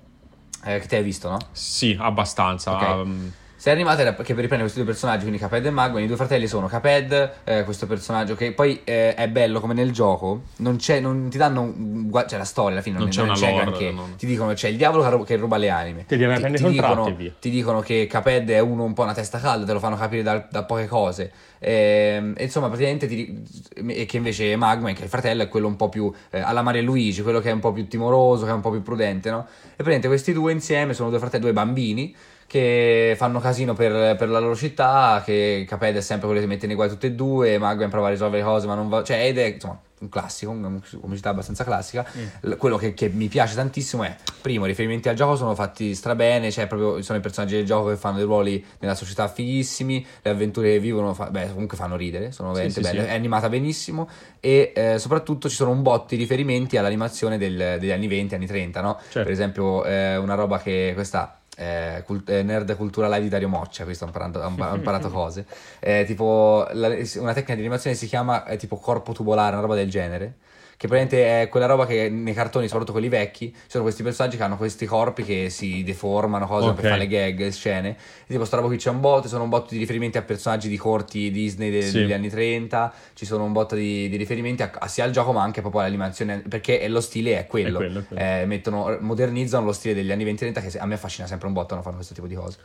eh, che te hai visto, no? Sì, abbastanza. Ok. um, Sei animata da- che riprende questi due personaggi, quindi Cuphead e Magma. I due fratelli sono Cuphead, eh, questo personaggio che poi eh, è bello come nel gioco. Non c'è, non ti danno. un- gua- Cioè, la storia alla fine non, Non c'è non una c'è lore, granché. no, no. Ti dicono c'è il diavolo che ru- che ruba le anime. Ti devi prendere i contratti dicono, ti dicono che Cuphead è uno un po' una testa calda, te lo fanno capire da, da poche cose. Ehm, E, insomma, praticamente ti, e che invece Magma, che è il fratello, è quello un po' più eh, alla Mario e Luigi, quello che è un po' più timoroso, che è un po' più prudente, no? E praticamente questi due insieme sono due fratelli, due bambini che fanno casino per, per la loro città, che Cuphead è sempre quello che mette nei guai tutti e due, Magma prova a risolvere cose, ma non va... Cioè, ed è, insomma, un classico, una comicità abbastanza classica. L- Quello che, che mi piace tantissimo è, primo, i riferimenti al gioco sono fatti strabene, cioè proprio sono i personaggi del gioco che fanno dei ruoli nella società fighissimi, le avventure che vivono, fa- beh, comunque fanno ridere, sono veramente sì, belle, sì. è animata benissimo e eh, soprattutto ci sono un botto di riferimenti all'animazione del- degli anni 20, anni 30, no? Certo. Per esempio, eh, una roba che questa eh, cult- eh, nerd cultura live di Dario Moccia, questo ho imparato, ho imparato- cose. Eh, tipo, la- una tecnica di animazione si chiama tipo corpo tubolare, una roba del genere. Che praticamente è quella roba che nei cartoni, soprattutto quelli vecchi, ci sono questi personaggi che hanno questi corpi che si deformano, cose Ok. per fare le gag, le scene. E tipo, sta roba qui c'è un botto, sono un botto di riferimenti a personaggi di corti Disney de- Sì. degli anni 30, ci sono un botto di, di riferimenti a, a sia al gioco ma anche proprio all'animazione, perché lo stile è quello. È quello, è quello. Eh, mettono, modernizzano lo stile degli anni 20-30 che a me affascina sempre un botto, non fanno questo tipo di cose.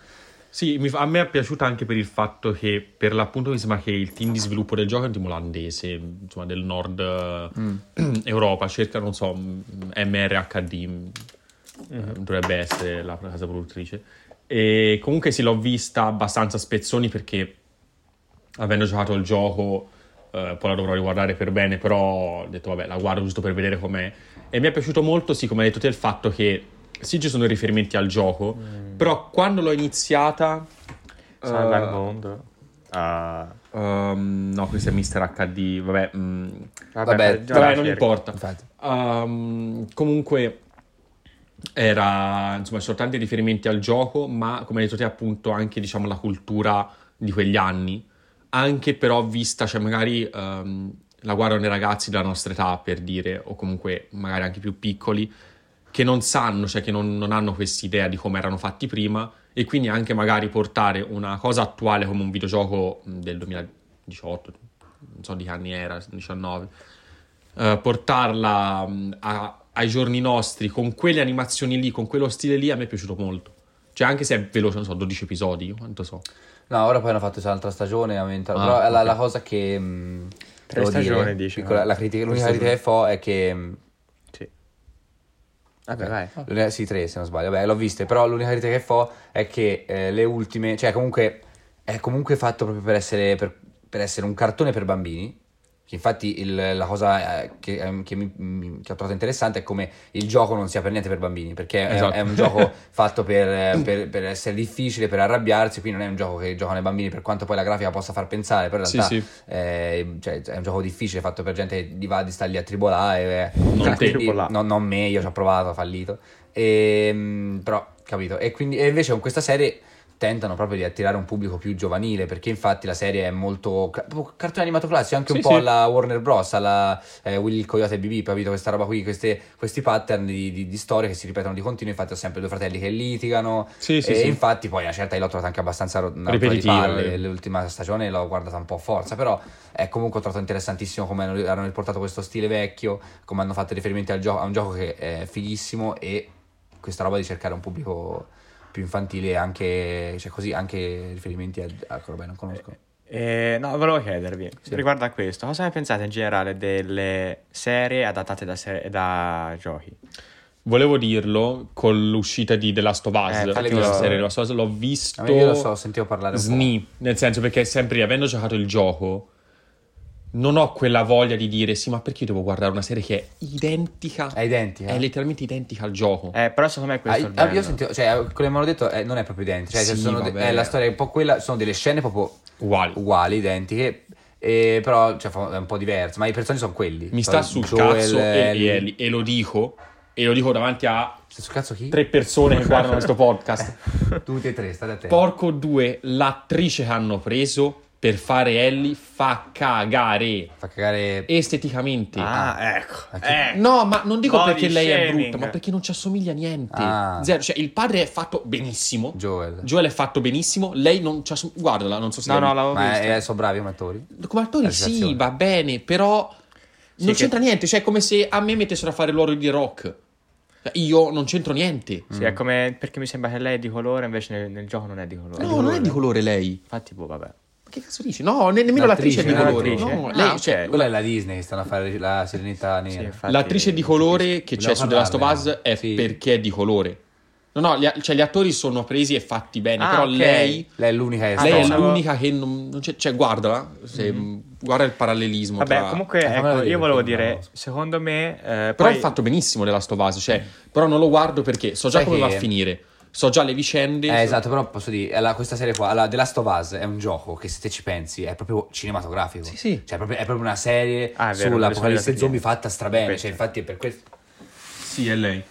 Sì, a me è piaciuta anche per il fatto che per l'appunto mi sembra che il team di sviluppo del gioco è un team olandese, insomma del nord eh, Europa, cerca, non so, mm, MRHD, mm, eh, dovrebbe essere la casa produttrice. E comunque sì, l'ho vista abbastanza a spezzoni perché avendo giocato il gioco eh, poi la dovrò riguardare per bene, però ho detto vabbè, la guardo giusto per vedere com'è. E mi è piaciuto molto, sì, come hai detto te, il fatto che sì, ci sono riferimenti al gioco, però quando l'ho iniziata Salva il Eh, mondo. Ah. ehm, no, questo è Mr. HD. Vabbè, mm, Vabbè, vabbè la non importa. Ehm, comunque era insomma ci sono tanti riferimenti al gioco ma come hai detto te appunto anche diciamo la cultura di quegli anni anche però vista cioè magari ehm, la guardano i ragazzi della nostra età per dire o comunque magari anche più piccoli che non sanno cioè che non, non hanno quest'idea di come erano fatti prima e quindi anche magari portare una cosa attuale come un videogioco del 2018 non so di che anni era 19 eh, portarla a- ai giorni nostri con quelle animazioni lì, con quello stile lì, a me è piaciuto molto. Cioè, anche se è veloce, non so, 12 episodi, quanto so. No, ora poi hanno fatto un'altra stagione, aumentano. Ah, però la, ok. la cosa che... mh, Tre devo dire, stagioni, dici, piccola- no? la critica- l'unica critica che fo è che... mh. Vabbè, vai. l'unica- sì, tre se non sbaglio, vabbè, l'ho viste, però l'unica critica che fo è che eh, le ultime... Cioè, comunque... È comunque fatto proprio per essere, per, per essere un cartone per bambini. Infatti il- la cosa eh, che, ehm, che mi, che ho trovato interessante è come il gioco non sia per niente per bambini, perché è, Esatto. è un gioco fatto per, eh, per- per essere difficile, per arrabbiarsi, quindi non è un gioco che giocano i bambini, per quanto poi la grafica possa far pensare, però in Sì, realtà sì. eh, cioè, è un gioco difficile, fatto per gente che di va di sta lì a tribolare, eh, Non te. quindi- non, non me, io ci ho provato, ho fallito, e, però capito, e, quindi, e invece con questa serie tentano proprio di attirare un pubblico più giovanile perché infatti la serie è molto cartone animato classico anche un Sì, po' sì. alla Warner Bros alla eh, Willy il Coyote e BB capito questa roba qui queste- questi pattern di, di- di storie che si ripetono di continuo infatti ho sempre due fratelli che litigano Sì, e infatti poi a una certa io l'ho trovata anche abbastanza ro- rottura di Ripetitiva, palle eh. l'ultima stagione l'ho guardata un po' a forza però è comunque ho trovato interessantissimo come hanno, hanno riportato questo stile vecchio come hanno fatto riferimenti al gioco a un gioco che è fighissimo e questa roba di cercare un pubblico più infantile anche cioè così anche riferimenti a, a roba non conosco Eh, no, volevo chiedervi, riguardo a questo, cosa ne pensate in generale delle serie adattate da, se- da giochi? Volevo dirlo con l'uscita di The Last of Us, Eh, infatti la serie The Last of Us, l'ho visto Ah, io lo so sentivo parlare un po'. sni, nel senso perché sempre avendo giocato il gioco non ho quella voglia di dire sì, ma perché io devo guardare una serie che è identica, è identica è letteralmente identica al gioco. Eh, però secondo me Ah, questo è io, il ah, io sentito, cioè, quello che mi hanno detto eh, non è proprio identico. Cioè, Sì, sono de- vabbè. è la storia è un po' quella, sono delle scene proprio Uguali. uguali, identiche, e, però cioè, è un po' diverso. Ma i personaggi sono quelli. Mi Sono sta sul Joel, cazzo e, e e lo dico, e lo dico davanti a sul cazzo chi? tre persone che guardano questo podcast. Tutti e tre, state attenti. Porco due, l'attrice che hanno preso per fare Ellie fa cagare Fa cagare. esteticamente. Ah, ecco. Ma che- Eh. No, ma non dico Body perché lei è shaming. brutta, ma perché non ci assomiglia a niente. Ah. Zero. Cioè, il padre è fatto benissimo. Joel. Joel è fatto benissimo. Lei non ci assomiglia. Guardala, non so se No, no, l'avevo Ma vista. è- sono bravi come attori? Come attori sì, va bene, però non che- c'entra niente. Cioè, è come se a me mettessero a fare l'oro di rock. Cioè, Io non c'entro niente. Sì, è come perché mi sembra che lei è di colore, invece nel, nel gioco non è di colore. No, non è di colore lei. Infatti, boh, vabbè. Che cazzo dici? No, ne- nemmeno l'attrice, L'attrice, è di colore. l'attrice? No, Ah, lei, ok. cioè, Quella è la Disney che stanno a fare la sirenità Sì, nera. infatti- L'attrice di colore che c'è su The Last of Us è Sì. perché è di colore. No, no, gli, cioè, gli attori sono presi e fatti bene, Ah, però ok. lei, Lei è l'unica che Ah, lei è l'unica che non, non c'è. Cioè, guardala, se, guarda il parallelismo. Vabbè, tra- comunque, Eh, ecco, io volevo dire, secondo me... eh, Però poi... è fatto benissimo The Last of Us, cioè, però non lo guardo perché so già Sai come va che- a finire. So già le vicende. Eh, esatto, però posso dire, la- questa serie qua, la The Last of Us è un gioco che se te ci pensi è proprio cinematografico. Sì, sì. Cioè, è proprio, è proprio una serie Ah, vero, sull'apocalisse non zombie fatta strabene. Cioè, infatti è per questo. Sì, è lei.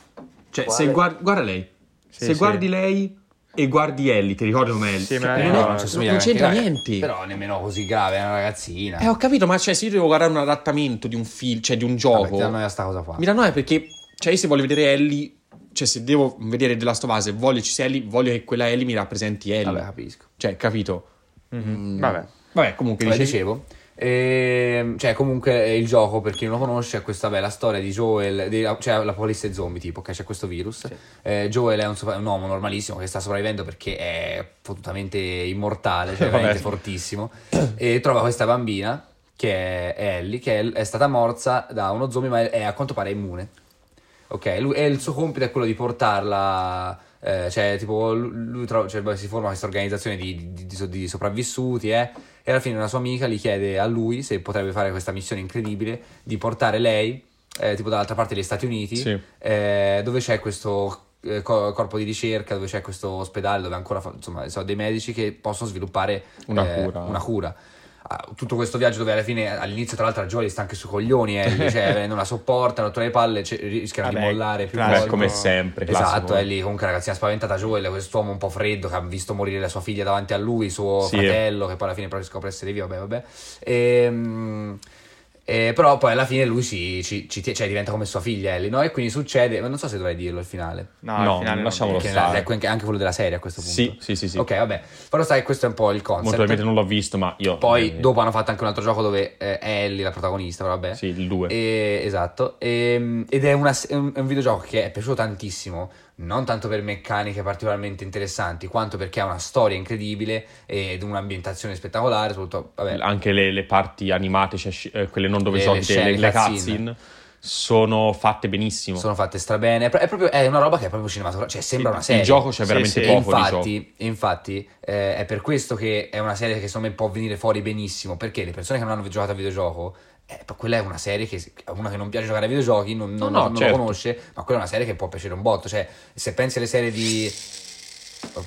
Cioè, Quale? se guardi, guarda lei. Sì, se sì. guardi lei e guardi Ellie, ti ricordi come Ellie? Sì, Cioè, non, no, assomiglia non neanche c'entra grave. niente. Però nemmeno così grave, è una ragazzina. Eh, ho capito, ma cioè, se io devo guardare un adattamento di un film, cioè di un Vabbè, gioco. ti danno sta cosa qua. Mi dà noia perché, cioè, io se voglio vedere Ellie, cioè, se devo vedere The Last of Us e voglio ci sia Ellie, voglio che quella Ellie mi rappresenti Ellie. Vabbè, capisco. Cioè, capito? Mhm, Vabbè. Vabbè, comunque, Come dicevi- dicevo. Ehm, cioè, comunque il gioco, per chi non lo conosce, è questa bella storia di Joel, di- cioè l'apocalisse zombie, tipo, che c'è questo virus. Eh, Joel è un, un uomo normalissimo che sta sopravvivendo perché è fottutamente immortale, cioè Vabbè. veramente fortissimo. E trova questa bambina, che è Ellie, che è, è stata morsa da uno zombie, ma è a quanto pare immune. Ok, lui, e il suo compito è quello di portarla. eh, cioè, tipo, lui, trova- cioè, beh, si forma questa organizzazione di, di- di di sopravvissuti, eh, e alla fine una sua amica gli chiede a lui se potrebbe fare questa missione incredibile di portare lei, eh, tipo dall'altra parte degli Stati Uniti, Sì. eh, dove c'è questo eh, co- corpo di ricerca dove c'è questo ospedale dove ancora fa- insomma sono dei medici che possono sviluppare Una eh, cura. una cura. Tutto questo viaggio dove alla fine all'inizio tra l'altro la Jolie sta anche su coglioni Ellie, cioè non la sopporta, non le palle cioè, rischiano di Vabbè, mollare più. Beh, come sempre. Esatto, classico. è lì comunque ragazzina spaventata Joel, quest'uomo un po' freddo che ha visto morire la sua figlia davanti a lui, suo Sì. fratello, che poi alla fine però si scopre essere vivo, vabbè, vabbè. Ehm, eh, però poi alla fine lui ci, ci- ci cioè, diventa come sua figlia Ellie, no? E quindi succede, ma non so se dovrei dirlo il finale. No, No, al finale non lasciamolo stare. ecco anche- anche quello della serie a questo punto. Sì, sì, sì, sì. Ok, vabbè. Però sai, questo è un po' il Molto concept. probabilmente non l'ho visto, ma io... Poi eh, dopo hanno fatto anche un altro gioco dove eh, è Ellie la protagonista, però vabbè. Sì, il 2. E- esatto, E- ed è, una- è un, è un videogioco che è piaciuto tantissimo, non tanto per meccaniche particolarmente interessanti, quanto perché ha una storia incredibile ed un'ambientazione spettacolare, soprattutto, vabbè, Anche le, le parti animate, cioè, eh, quelle non dove Le- giochi, le scene, le, cutscene. cutscene, sono fatte benissimo. sono fatte strabene, è, pro- è proprio è una roba che è proprio cinematografica, cioè sembra una serie. Il gioco c'è Sì, veramente sì. E poco infatti, infatti eh, è per questo che è una serie che secondo me può venire fuori benissimo, perché le persone che non hanno giocato a videogioco, eh, quella è una serie che a uno che non piace giocare a videogiochi non, non- No, no, non certo. lo conosce, ma quella è una serie che può piacere un botto, cioè se pensi alle serie di... Oh.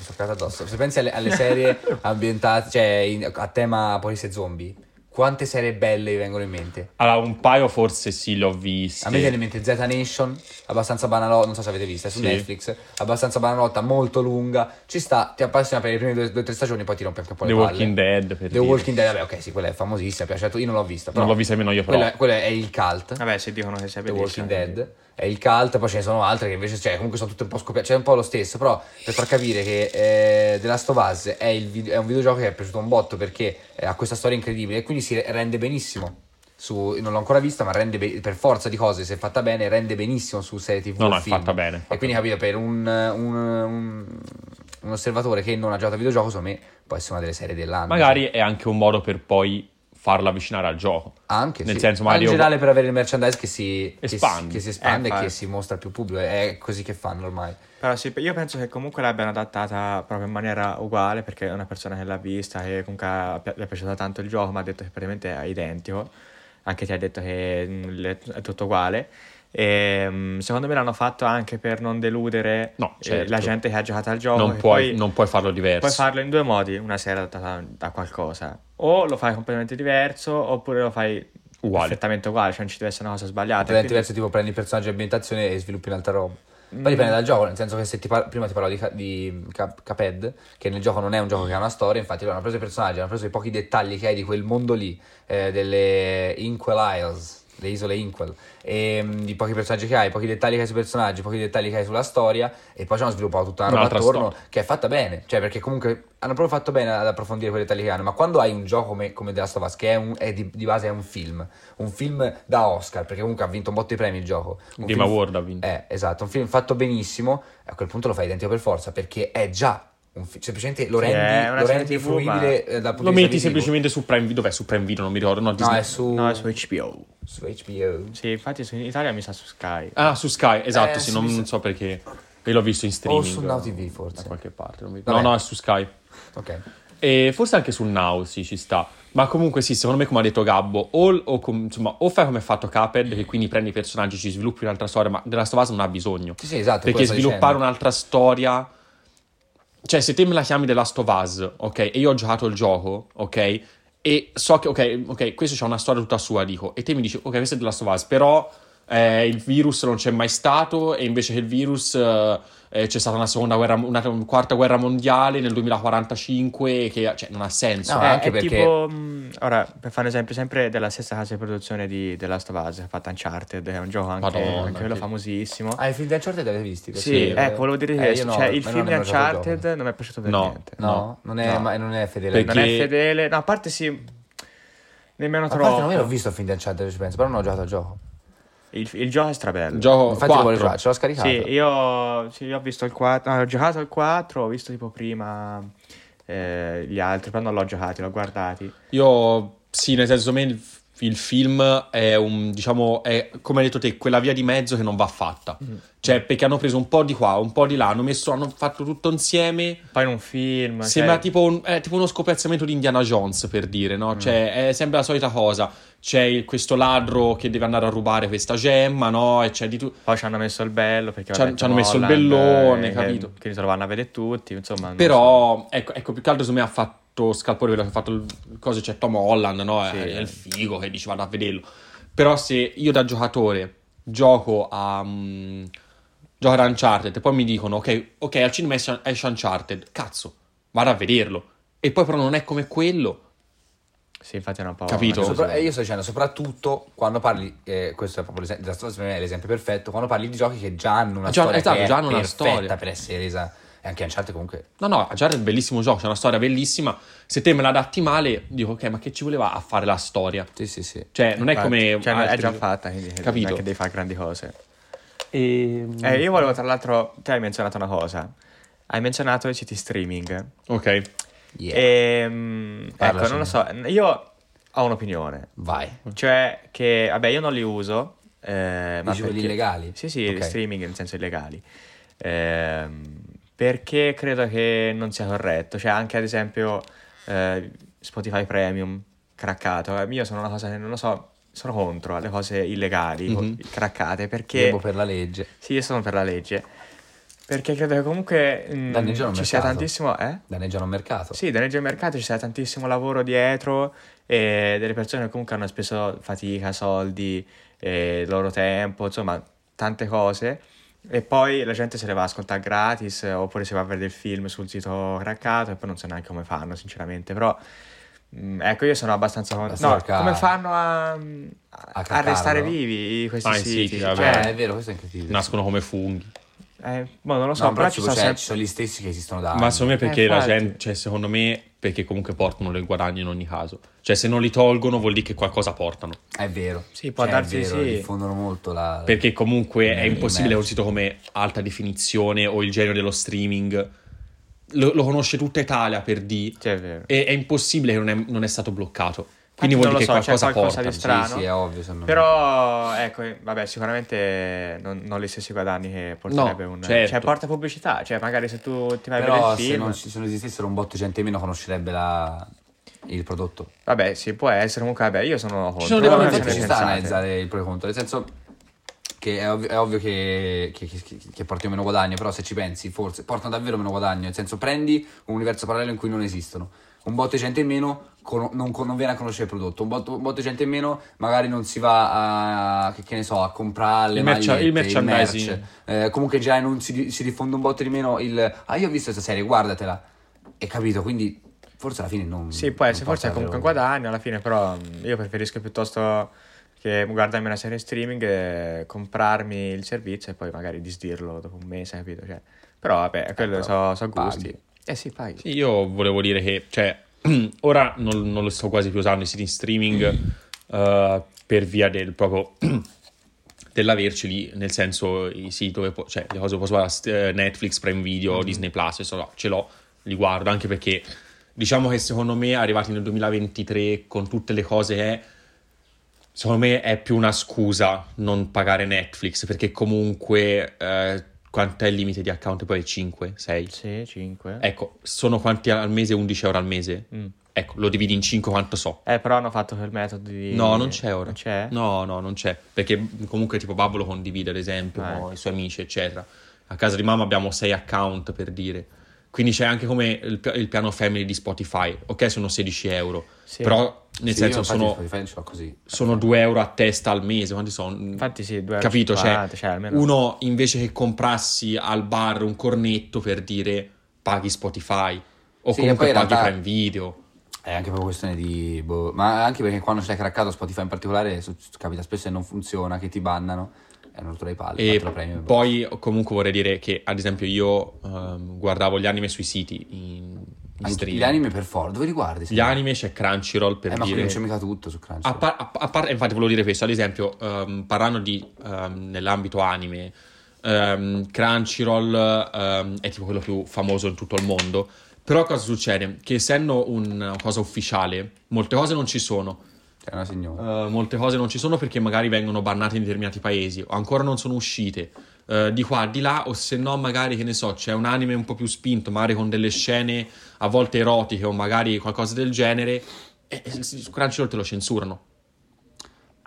Se pensi alle, alle serie ambientate, cioè in- a tema apocalisse zombie, quante serie belle vi vengono in mente? Allora, un paio forse sì, li ho visti. A me viene in mente Z Nation, abbastanza banalotta, non so se avete visto, è su Sì. Netflix, abbastanza banalotta, molto lunga, ci sta, ti appassiona per le prime due o tre stagioni, poi ti rompe anche un po' The le palle. Walking Dead, per The dire. Walking Dead, vabbè, ok, sì, quella è famosissima, piace a tutti, io non l'ho vista, però Non l'ho vista nemmeno io, però. Quello, è- quello è il cult, Vabbè, se dicono che sia The bellissimo. Walking Dead, è il cult, poi ce ne sono altre che invece, cioè, comunque sono tutte un po' scoppiate, cioè è un po' lo stesso, però per far capire che eh, The Last of Us è, video- è un videogioco che è piaciuto un botto perché eh, ha questa storia incredibile e quindi si rende benissimo. Su, non l'ho ancora vista, ma rende be- per forza di cose, se è fatta bene, rende benissimo su serie TV. No, no, è fatta bene, è fatta e quindi capito, per un, un- un- un osservatore che non ha giocato a videogioco, secondo me può essere una delle serie dell'anno. Magari è anche un modo per poi farlo avvicinare al gioco. Anche Nel sì. senso, Ma magari in io- generale per avere il merchandise che si che si- Espande. che si, espande Eh, e che si mostra al più pubblico. È così che fanno ormai. Però sì, io penso che comunque l'abbiano adattata proprio in maniera uguale perché è una persona che l'ha vista e comunque ha- le è piaciuto tanto il gioco, mi ha detto che praticamente è identico, anche ti ha detto che mm, è tutto uguale. E, mm, secondo me l'hanno fatto anche per non deludere No, eh, certo. la gente che ha giocato al gioco. non, puoi, poi non puoi farlo diverso. puoi farlo in due modi, una serie adattata da qualcosa. O lo fai completamente diverso oppure lo fai Uguale. perfettamente uguale, cioè non ci deve essere una cosa sbagliata. Altrimenti quindi- diverso tipo prendi il personaggio di ambientazione e sviluppi un'altra roba. Poi Mm. dipende dal gioco, nel senso che se ti par- prima ti parlavo di, Ca- di Cap- Cuphead, che nel gioco non è un gioco che ha una storia, infatti loro hanno preso i personaggi, hanno preso i pochi dettagli che hai di quel mondo lì, eh, delle Inkwell Isles, le isole Inkwell, e mm, di pochi personaggi che hai, pochi dettagli che hai sui personaggi, pochi dettagli che hai sulla storia, e poi ci hanno sviluppato tutta una roba Un'altra attorno storia. che è fatta bene, cioè perché comunque hanno proprio fatto bene ad approfondire quei dettagli che hanno, ma quando hai un gioco come, come The Last of Us, che è, un- è di, di base è un film, un film da Oscar, perché comunque ha vinto un botto di premi il gioco. Un Game Award ha vinto. eh, esatto, un film fatto benissimo, a quel punto lo fai identico per forza, perché è già un film, semplicemente lo rendi, lo rendi TV, fruibile eh, dal punto Lo metti visivo. semplicemente su Prime Video. Dov'è su Prime Video? Non mi ricordo. No, No, è su, No, è su HBO. su HBO. Sì, infatti su- in Italia mi sa su Sky. Ah, su Sky, esatto. Eh, sì, non, non so perché. Io l'ho visto in O streaming. su Now TV forse. Da qualche parte. non mi-. No, no, è su Sky. Ok. E forse anche sul Now, sì, ci sta. Ma comunque sì, secondo me, come ha detto Gabbo, o, o com- insomma, o fai come ha fatto Cuphead, che quindi prendi i personaggi, ci sviluppi un'altra storia, ma della of Us non ha bisogno. Sì, sì, esatto. Perché sviluppare dicendo. un'altra storia... Cioè, se te me la chiami The Last of Us, ok, e io ho giocato il gioco, ok, e so che, ok, ok, questo c'ha una storia tutta sua, dico, e te mi dici, ok, questo è The Last of Us, però eh, il virus non c'è mai stato, e invece che il virus eh, eh, c'è stata una seconda guerra, una quarta guerra mondiale nel 2045, che cioè, non ha senso. No, Eh, anche è perché- tipo, mh, ora, per fare un esempio, sempre della stessa casa di produzione di The Last of Us, fatto Uncharted, è un gioco anche, Madonna, anche quello che- famosimo. Ah, i film di Uncharted li avete visti? sì, ecco, volevo dire Eh, questo, no, cioè il ma non film di Uncharted non mi è piaciuto per No. niente. No, non è, No. ma- non è fedele. Perché- Non è fedele, no, a parte sì, nemmeno A parte non troppo. io l'ho visto il film di Uncharted, ci penso, però non ho giocato al gioco. Il, il gioco è strabello. Il gioco Infatti lo voglio 4. giocare, ce l'ho scaricato. Sì, io, sì, io ho visto il 4, no, ho giocato il 4, ho visto tipo prima eh, gli altri, però non l'ho giocati, l'ho guardati. Io, sì, nel senso, me il- il film è un, diciamo, è come hai detto te, quella via di mezzo che non va fatta. Mm. Cioè, perché hanno preso un po' di qua, un po' di là, hanno messo, hanno fatto tutto insieme. Poi in un film. Sembra cioè, tipo, un- è tipo uno scopiazzamento di Indiana Jones, per dire, no? Mm. Cioè, è sempre la solita cosa. C'è questo ladro che deve andare a rubare questa gemma, no? E c'è di tutto. Poi ci hanno messo il bello perché Ci hanno- messo il bellone, eh, capito? Che se lo vanno a vedere tutti, insomma. non so. Però, ecco, ecco, più che altro secondo me ha fatto scalpore quello che ha fatto il cosa c'è Tom Holland, no? È, Sì. è il figo che dice vado a vederlo. Però se io da giocatore gioco a... mm, gioco ad Uncharted e poi mi dicono ok, ok, al cinema esce, esce Uncharted, cazzo, vado a vederlo. E poi però non è come quello. Sì, infatti è un po'. Capito? una Sopra- e io sto dicendo, soprattutto quando parli, eh, questo è proprio l'esempio, l'esempio perfetto, quando parli di giochi che già hanno una Già- storia esatto, che già hanno una perfetta storia. per essere resa, e anche Uncharted comunque, No, no, Uncharted è un bellissimo gioco, c'è una storia bellissima. Se te me la adatti male, dico ok, ma che ci voleva a fare la storia? sì sì sì. Cioè, non è Infatti, come... Cioè, è altri già giochi. fatta, quindi Capito. non è che devi fare grandi cose. E... Eh, io volevo, tra l'altro, te hai menzionato una cosa. Hai menzionato i siti streaming. Ok. Yeah. Ehm, Parlaci. ecco, non lo so. Io ho un'opinione. Vai. Cioè, che, vabbè, io non li uso. Eh, ma quelli perché- illegali? Sì, sì, Ok. streaming nel senso illegali. Ehm, perché credo che non sia corretto. Cioè, anche ad esempio eh, Spotify Premium craccato. Eh, Io sono una cosa che non lo so. Sono contro alle cose illegali, Mhm. craccate, perché Devo per la legge. sì, io sono per la legge. Perché credo che comunque mm, Danneggiano il ci sia mercato. tantissimo, eh? Danneggiano il mercato. Sì, danneggia il mercato, ci sia tantissimo lavoro dietro e delle persone che comunque hanno speso fatica, soldi, e il loro tempo, insomma, tante cose. E poi la gente se le va a ascoltare gratis oppure si va a vedere il film sul sito craccato e poi non so neanche come fanno, sinceramente. Però, mm, ecco, io sono abbastanza... con- La No, sorca- come fanno a, a, A restare vivi questi Ah, i siti? siti, Cioè, è vero, questo è incredibile. Nascono come funghi. Eh, boh, non lo so, No, però però ci sono c'è- sempre... ci sono gli stessi che esistono da Ma anni. secondo me perché Eh, la gente, cioè secondo me perché comunque portano del guadagno in ogni caso. Cioè se non li tolgono vuol dire che qualcosa portano. È vero. Sì, può Cioè, darsi è vero, sì. diffondono molto la... Perché comunque è impossibile che un sito come alta definizione o il genere dello streaming lo, lo conosce tutta Italia per di Sì, è vero. e è impossibile che non è, non è stato bloccato. Quindi vuol dire che so, c'è qualcosa qualcosa porta. di strano. Sì, sì, è ovvio. Però, ecco, vabbè, sicuramente non, non gli stessi guadagni che porterebbe No, un... certo. Cioè, porta pubblicità, cioè magari se tu ti vai a vedere il se film... non, ci- se non esistessero un botto di gente in meno conoscerebbe la- il prodotto. Vabbè, sì, può essere, comunque, vabbè, io sono contro. sono Però delle ce ci sta analizzare il pro e contro, nel senso che è ovvio, è ovvio che, che, che- che porti meno guadagno, però se ci pensi forse portano davvero meno guadagno, nel senso prendi un universo parallelo in cui non esistono, un botto di gente in meno con- non, con- non viene a conoscere il prodotto, un botto, un botto di gente in meno magari non si va a, che, che ne so, a comprare le Il magliette, il merchandising. merch. Eh, comunque generale non si, si diffonde un botto di meno il ah io ho visto questa serie, guardatela, e capito, quindi forse alla fine non... Sì, può essere, forse è comunque un guadagno alla fine, però mh, io preferisco piuttosto che guardarmi una serie streaming e comprarmi il servizio e poi magari disdirlo dopo un mese, capito? Cioè, però vabbè, quello però sono so paghi. gusti. Eh sì, paghi. Sì, io volevo dire che, cioè, ora non, non lo sto quasi più usando i siti in streaming eh, per via del proprio dell'averceli, nel senso i siti dove, po- cioè, le cose posso fare, eh, Netflix, Prime Video, Disney Plus, insomma, ce l'ho, li guardo, anche perché diciamo che secondo me, arrivati nel 2023, con tutte le cose è, secondo me è più una scusa non pagare Netflix, perché comunque, eh, quanto è il limite di account? Poi è 5, 6? Sì, 5. Ecco, sono quanti al mese? 11 euro al mese? Mm. Ecco, lo dividi in 5 quanto so. Eh, però hanno fatto quel metodo di... No, non c'è ora. Non c'è? No, no, non c'è. Perché comunque tipo Babbo lo condivide, ad esempio, Ah, con i suoi amici, eccetera. A casa di mamma abbiamo 6 account, per dire. Quindi c'è anche come il, il piano family di Spotify. Ok, sono 16 euro. Sì. Però, nel Sì, senso, sono, sono 2 euro a testa al mese. Quanti sono? Infatti sì, 2 Capito? Cioè, cioè, almeno... uno invece che comprassi al bar un cornetto per dire paghi Spotify. O Sì, comunque paghi realtà- Prime Video. È anche proprio questione di. boh, ma anche perché quando c'è craccato Spotify in particolare, su- capita spesso che non funziona, che ti bannano. È una rottura di palle. E premium. poi comunque vorrei dire che ad esempio io ehm, guardavo gli anime sui siti in, in streaming. gli anime per forza, dove li guardi? Gli anime c'è Crunchyroll per Eh, ma dire. non c'è mica tutto su Crunchyroll. A, par- a- a parte, infatti volevo dire questo, ad esempio, ehm, parlando di ehm, nell'ambito anime, Crunchyroll è tipo quello più famoso in tutto il mondo. Però cosa succede? Che essendo un- una cosa ufficiale, molte cose non ci sono. Sei una signora. Eh, molte cose non ci sono perché magari vengono bannate in determinati paesi o ancora non sono uscite eh, di qua, di là o se no magari che ne so c'è un anime un po' più spinto magari con delle scene a volte erotiche o magari qualcosa del genere e e su Crunchyroll te lo censurano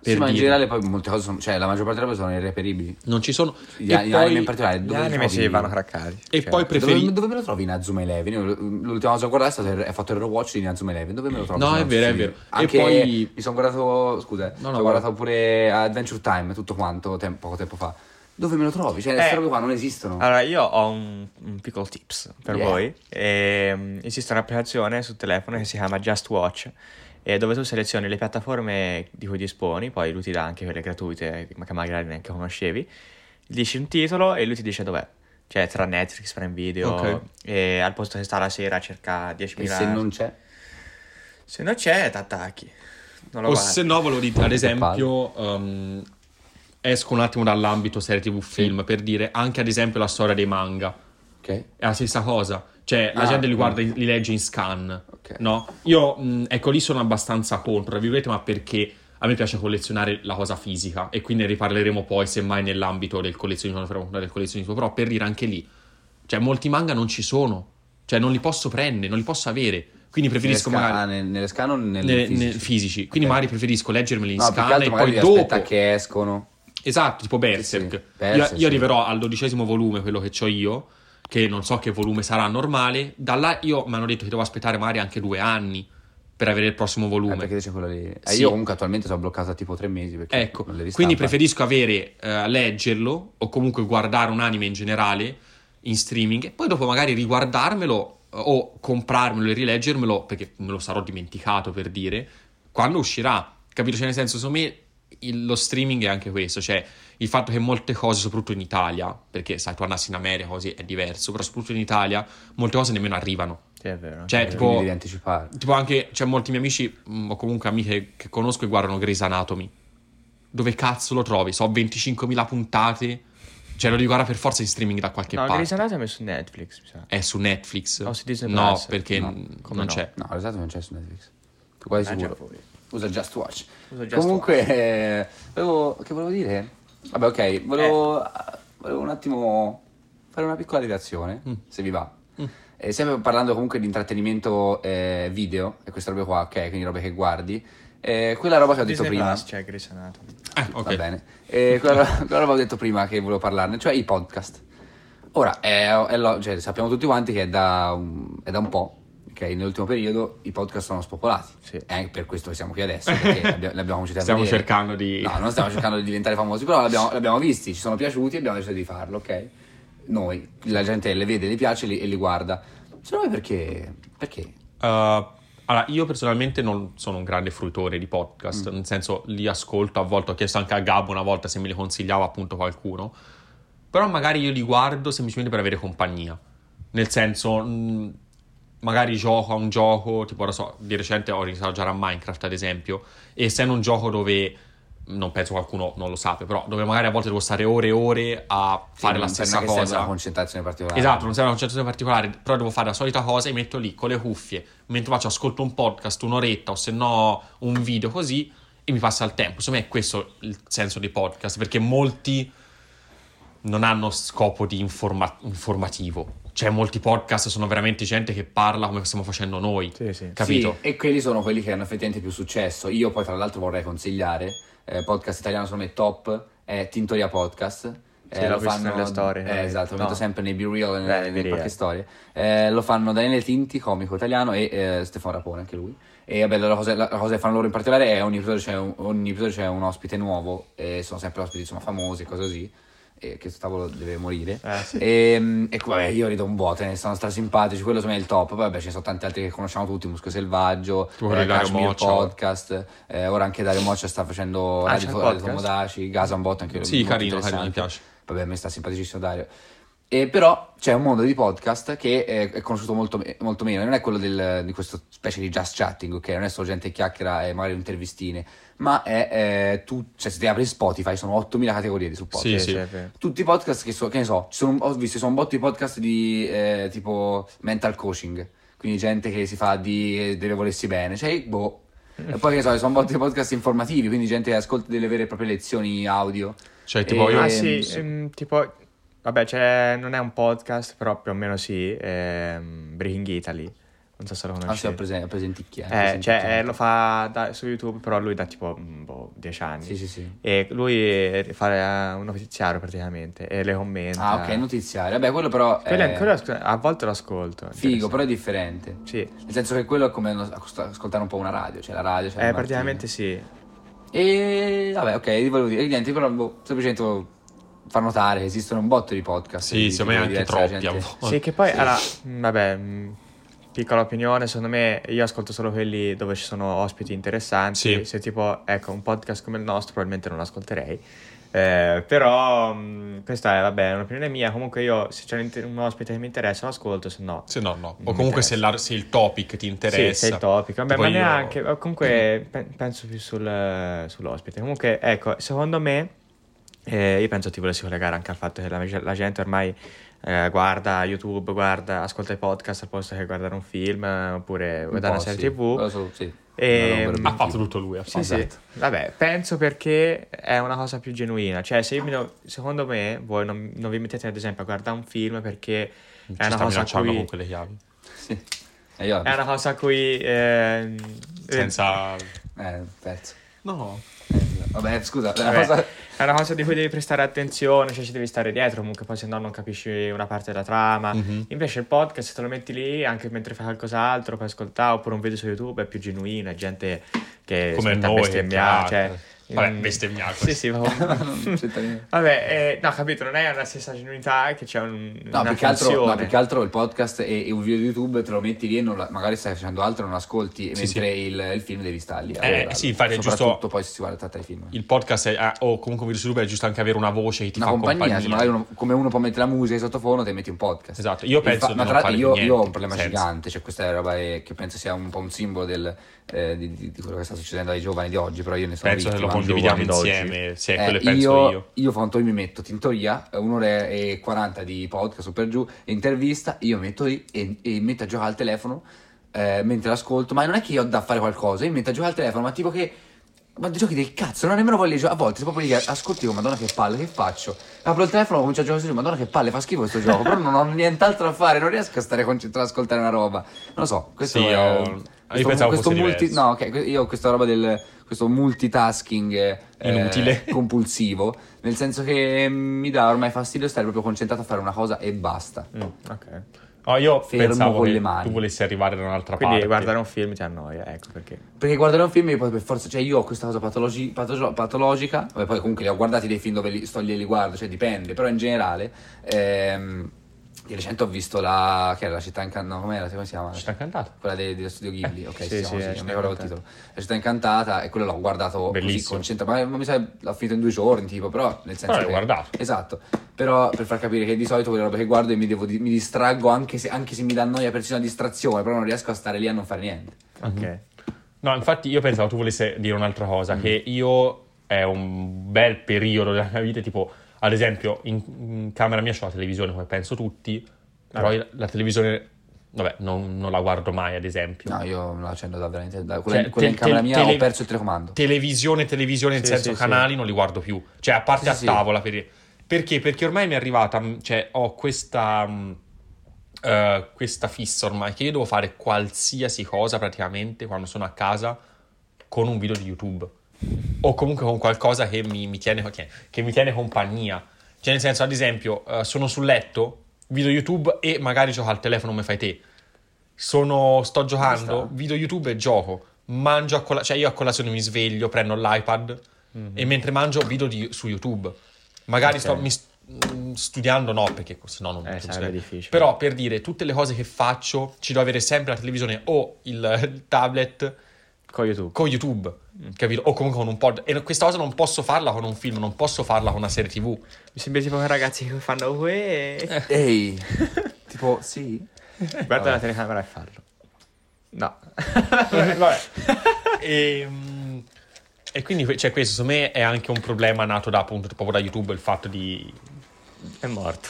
Sì, per ma in dire. generale poi molte cose sono, cioè la maggior parte delle cose sono irreperibili. non ci sono Gli, e gli poi, anime in particolare. Gli anime si vanno craccati. e Cioè, poi preferi Dove, dove me lo trovi in Azuma Eleven? Io l'ultima cosa che ho guardato è stato il- è fatto il rewatch di Azuma Eleven. Dove me lo trovi? No, è vero, è vero. video? E Anche poi- mi sono guardato, scusa, No, no, ho guardato pure Adventure Time, tutto quanto, tem- poco tempo fa. Dove me lo trovi? Cioè, Eh. queste robe qua non esistono. Allora, io ho un, un piccolo tips per Yeah. voi. Ehm, esiste un'applicazione sul telefono che si chiama Just Watch, e dove tu selezioni le piattaforme di cui disponi, poi lui ti dà anche quelle gratuite, ma che magari neanche conoscevi. Dici un titolo e lui ti dice dov'è. Cioè, tra Netflix, Prime Video, Ok. e al posto che sta la sera cerca 10.000... e se non c'è? Se non c'è, t'attacchi. Non lo o guardi. se no volevo dire ad esempio um, esco un attimo dall'ambito serie tv film per dire anche ad esempio la storia dei manga Ok. è la stessa cosa. Cioè, la Ah, gente li mm. guarda, li legge in scan, Ok. no? Io, mh, ecco, lì sono abbastanza contro, tra virgolette, ma perché a me piace collezionare la cosa fisica e quindi ne riparleremo poi, semmai, nell'ambito del collezionismo, del collezionismo, però per dire anche lì, cioè, molti manga non ci sono, cioè, non li posso prendere, non li posso avere, quindi preferisco nelle sca- magari... ah, nel- nelle scan o nelle nelle- fisici? nel- fisici, quindi Ok. magari preferisco leggermeli in No, scan e poi dopo aspettare che escono. Esatto, tipo Berserk. Sì, sì. Io- Berserk, io, sì. arriverò al dodicesimo volume, quello che ho io, che non so che volume sarà normale. Da là io mi hanno detto che devo aspettare magari anche due anni per avere il prossimo Eh, volume. perché c'è quello lì. Eh, Sì. Io comunque attualmente sono bloccato a tipo tre mesi. Perché Ecco, quindi preferisco avere, eh, leggerlo o comunque guardare un anime in generale in streaming e poi dopo magari riguardarmelo eh, o comprarmelo e rileggermelo perché me lo sarò dimenticato per dire quando uscirà. Capito? Cioè, nel senso, secondo me il- lo streaming è anche questo, cioè il fatto che molte cose, soprattutto in Italia, perché sai, tu andassi in America così è diverso, però soprattutto in Italia molte cose nemmeno arrivano. Sì, è vero. Cioè, è vero. tipo- Quindi devi anticipare. Tipo anche, c'è molti miei amici, mh, o comunque amiche che conosco e guardano Grey's Anatomy. Dove cazzo lo trovi? So 25.000 puntate. Cioè lo devi guardare per forza in streaming da qualche No, parte. Grey's Anatomy è su Netflix, mi sa. È su Netflix. O su Disney no, Plus. perché No, n- come non no? c'è. No, l'esatto non c'è su Netflix. Quasi Ah, sicuro. Usa Just Watch. Usa Just Comunque, eh, volevo, che volevo dire? Vabbè, ok, volevo, volevo un attimo fare una piccola direzione, Mm. se vi va. Eh, sempre parlando comunque di intrattenimento eh, video e queste robe qua, ok, quindi robe che guardi. Eh, quella roba che ho detto prima. Plus, c'è Grey's Anatomy. Eh, ok. Va bene. Eh, quella, quella roba che ho detto prima che volevo parlarne, cioè i podcast. Ora, è, è lo- cioè, sappiamo tutti quanti che è da un, è da un po', Nell'ultimo periodo i podcast sono spopolati. Sì. È anche per questo che siamo qui adesso, perché abbiamo, li abbiamo cominciati a Stiamo cercando di... No, non stiamo cercando di diventare famosi, però l'abbiamo, l'abbiamo visti, ci sono piaciuti e abbiamo deciso di farlo, ok? Noi, la gente le vede, le piace e li, e li guarda. Secondo me perché... Perché? Uh, allora, io personalmente non sono un grande fruitore di podcast, Mm. nel senso li ascolto a volte, ho chiesto anche a Gabbo una volta se me li consigliava appunto qualcuno, però magari io li guardo semplicemente per avere compagnia, nel senso mh, magari gioco a un gioco, tipo ora so, di recente ho iniziato a giocare a Minecraft ad esempio, e essendo un gioco dove non penso qualcuno non lo sappia, però dove magari a volte devo stare ore e ore a fare la stessa cosa. una concentrazione particolare. Esatto, non serve una concentrazione particolare, però devo fare la solita cosa e metto lì con le cuffie, mentre faccio ascolto un podcast, un'oretta o se no un video così e mi passa il tempo. Secondo me è questo il senso dei podcast, perché molti non hanno scopo di informa- informativo. Cioè molti podcast sono veramente gente che parla come stiamo facendo noi. Sì, sì. Capito? Sì, e quelli sono quelli che hanno effettivamente più successo. Io poi tra l'altro vorrei consigliare, eh, podcast italiano secondo me top, è Tintoria Podcast. Sì, l'ho visto nelle storie, Eh, eh, esatto, lo no. metto sempre nei B-Reel e Beh, nelle, nei nelle qualche storie. Eh, lo fanno Daniele Tinti, comico italiano, e eh, Stefano Rapone, anche lui. E vabbè, la cosa, la cosa che fanno loro in particolare è ogni episodio c'è un, ogni episodio c'è un ospite nuovo, e sono sempre ospiti insomma famosi, cose così. E che sto tavolo deve morire. Eh, sì. E, e vabbè, io rido un botto, ne sono strasimpatici, quello secondo me è il top. Poi vabbè, ci sono tanti altri che conosciamo tutti, Muschio Selvaggio, eh, Kashmir Moccia. Podcast, eh, ora anche Dario Moccia sta facendo Ah, Radio, Radio? Tomodaci, botto anche Sì, carino, carino, mi piace. Vabbè, a me sta simpaticissimo Dario. E però c'è un mondo di podcast che è, è conosciuto molto, molto meno, non è quello del- di questa specie di just chatting, ok? Non è solo gente che chiacchiera e magari intervistine, ma è eh, tu, cioè se ti apri Spotify sono 8000 categorie di su podcast. Sì, sì. è. Tutti i podcast che so, che ne so, ci sono, ho visto, sono un botto di podcast di eh, tipo mental coaching, quindi gente che si fa di deve volersi bene, cioè boh, E poi che ne so, sono molti podcast informativi, quindi gente che ascolta delle vere e proprie lezioni audio. Cioè, tipo, E- io... Ah Ehm, sì, ehm, tipo, vabbè, c'è, non è un podcast, però più o meno sì, ehm, Breaking Italy, non so se lo Ah, sì, conosci. ho presente, ho presenticchia. Eh, cioè, eh, lo fa da- su YouTube, però lui da tipo, mm, boh, 10 anni. Sì, sì, sì. E lui eh, fa eh, un notiziario praticamente e le commenta. Ah, ok, notiziario. Vabbè, quello però Quello, è quello asco- a volte lo ascolto. figo, però è differente. Sì, Nel senso che quello è come ascoltare un po' una radio, cioè la radio, cioè eh, praticamente sì. E vabbè, ok, volevo dire, niente, però boh, semplicemente far notare che esistono un botto di podcast. Sì, secondo me anche troppi. a volte. Sì, che poi, allora, mh, vabbè, mh, piccola opinione, secondo me io ascolto solo quelli dove ci sono ospiti interessanti. Sì. Se tipo, ecco, un podcast come il nostro probabilmente non ascolterei. Eh, però mh, questa è, vabbè, è un'opinione mia. Comunque io, se c'è un, un ospite che mi interessa, lo ascolto, se no... Se no, no. O comunque se, la- se il topic ti Sì, interessa. se il topic. Vabbè, ma io- neanche. o Comunque pe- penso più sul- sull'ospite. Comunque, ecco, secondo me, eh, io penso ti volessi collegare anche al fatto che la, la gente ormai eh, guarda YouTube, guarda, ascolta i podcast al posto che guardare un film eh, oppure Un guardare una serie sì. TV. Sì. E- Ha fatto tutto lui. Ha Sì, fatto. sì. Esatto. Vabbè, penso perché è una cosa più genuina. Cioè, se io mi do- secondo me, voi non, non vi mettete ad esempio a guardare un film perché Ci è una cosa a cui... con quelle chiavi. Sì. E io È una cosa a cui... ehm, Senza... eh, perso. No. Eh, vabbè, scusa, è una Vabbè, cosa È una cosa di cui devi prestare attenzione, cioè ci devi stare dietro, comunque poi se no non capisci una parte della trama. Mhm. Invece il podcast se te lo metti lì anche mentre fai qualcos'altro, puoi ascoltare, oppure un video su YouTube è più genuino, è gente che Come si mette a noi, bestemmiare, cioè... Vabbè, mm, bestemmiare, Sì, sì, ma-. Vabbè, eh, no, capito, non è la stessa genuinità che c'è un, No, una più che, altro, no, più che altro il podcast e, e un video di YouTube te lo metti lì e non la- magari stai facendo altro e non ascolti, Sì, mentre Il, il film devi stare lì. Eh, guardarlo. sì, infatti è giusto- Soprattutto poi se si guarda tratta di film. Il podcast è, ah, o comunque un video su YouTube è giusto anche avere una voce che ti Una fa compagnia, compagnia. magari uno- come uno può mettere la musica di sottofono, te metti un podcast. Esatto, io penso fa- di ma tra fare io, io ho un problema senza. gigante, cioè questa è roba che che penso sia un po' un simbolo del, eh, di, di- quello che sta succedendo ai giovani di oggi, però io ne sono Penso che lo vittima. condividiamo insieme. Sì, Eh, penso io, io. io un mi metto tintoria, eh, un'ora e 40 di podcast su per giù, intervista, io metto lì e, e metto a giocare al telefono eh, mentre l'ascolto, ma non è che io ho da fare qualcosa, io metto a giocare al telefono, ma tipo che... Ma giochi del cazzo, non ho nemmeno voglia di giocare. A volte, sei proprio lì, ascolti, dico, madonna che palle, che faccio? Apro il telefono, comincio a giocare su, madonna che palle, fa schifo questo gioco, però non ho nient'altro da fare, non riesco a stare concentrato a ascoltare una roba. Non lo so, questo Sì, è... ho- questo- pensavo questo fosse multi- diverso. No, ok, que- io ho questa roba del... questo multitasking... eh, Inutile. compulsivo, nel senso che mi dà ormai fastidio stare proprio concentrato a fare una cosa e basta. Mm, ok. Oh, io Fermo pensavo con che le mani. tu volessi arrivare da un'altra Quindi parte. guardare un film ti annoia, ecco perché. Perché guardare un film io poi per forza, cioè io ho questa cosa patologi- patolo- patologica, vabbè, poi comunque li ho guardati dei film dove li, sto lì e li guardo, cioè dipende, però in generale, ehm, di recente ho visto la, che era la città incantata, no, com'era, come si chiama? Ci sta incantata. Quella de- dello studio Ghibli, ok, sì, sì, così, la non città mi ricordo il titolo. La città incantata e quello l'ho guardato così Bellissimo. concentrato, ma, ma mi sa l'ho finito in due giorni, tipo, però nel senso Però l'hai che- guardato. Esatto, però per far capire che di solito quelle robe che guardo e mi, devo di- mi distraggo anche se, anche se mi dà noia persino una distrazione, però non riesco a stare lì a non fare niente. Ok. No, infatti io pensavo tu volessi dire un'altra cosa, Mm. che io è un bel periodo della mia vita, tipo, ad esempio, in, in camera mia c'ho la televisione, come penso tutti, però io la televisione, vabbè, non, non la guardo mai, ad esempio. No, io me la accendo da veramente. Da, quella, Cioè, quella in te- camera te- mia tele- ho perso il telecomando. Televisione, televisione, in Sì, senso sì, canali, non li guardo più. Cioè, a parte Sì, a sì. tavola. Per... Perché? Perché ormai mi è arrivata, mh, cioè, ho questa... eh, questa fissa ormai che io devo fare qualsiasi cosa praticamente quando sono a casa con un video di YouTube o comunque con qualcosa che mi, mi tiene, che, mi tiene compagnia. Cioè, nel senso, ad esempio, eh, sono sul letto, video YouTube e magari gioco al telefono come fai te. Sono, sto giocando, video YouTube e gioco. Mangio a colazione, cioè io a colazione mi sveglio, prendo l'iPad e mentre mangio video di- su YouTube. Magari Ok. sto mi mm, studiando, no, perché se no non Eh, non difficile. Però per dire, tutte le cose che faccio, ci devo avere sempre la televisione o il, il tablet Con YouTube. con YouTube, capito? O comunque con un pod. E questa cosa non posso farla con un film, non posso farla con una serie TV. Mi sembra tipo quei ragazzi che fanno uè. Ehi, tipo, sì. Guarda la telecamera e fallo. No. Vabbè. E, mm, e quindi cioè, questo secondo me è anche un problema nato da appunto proprio da YouTube, il fatto di È morto.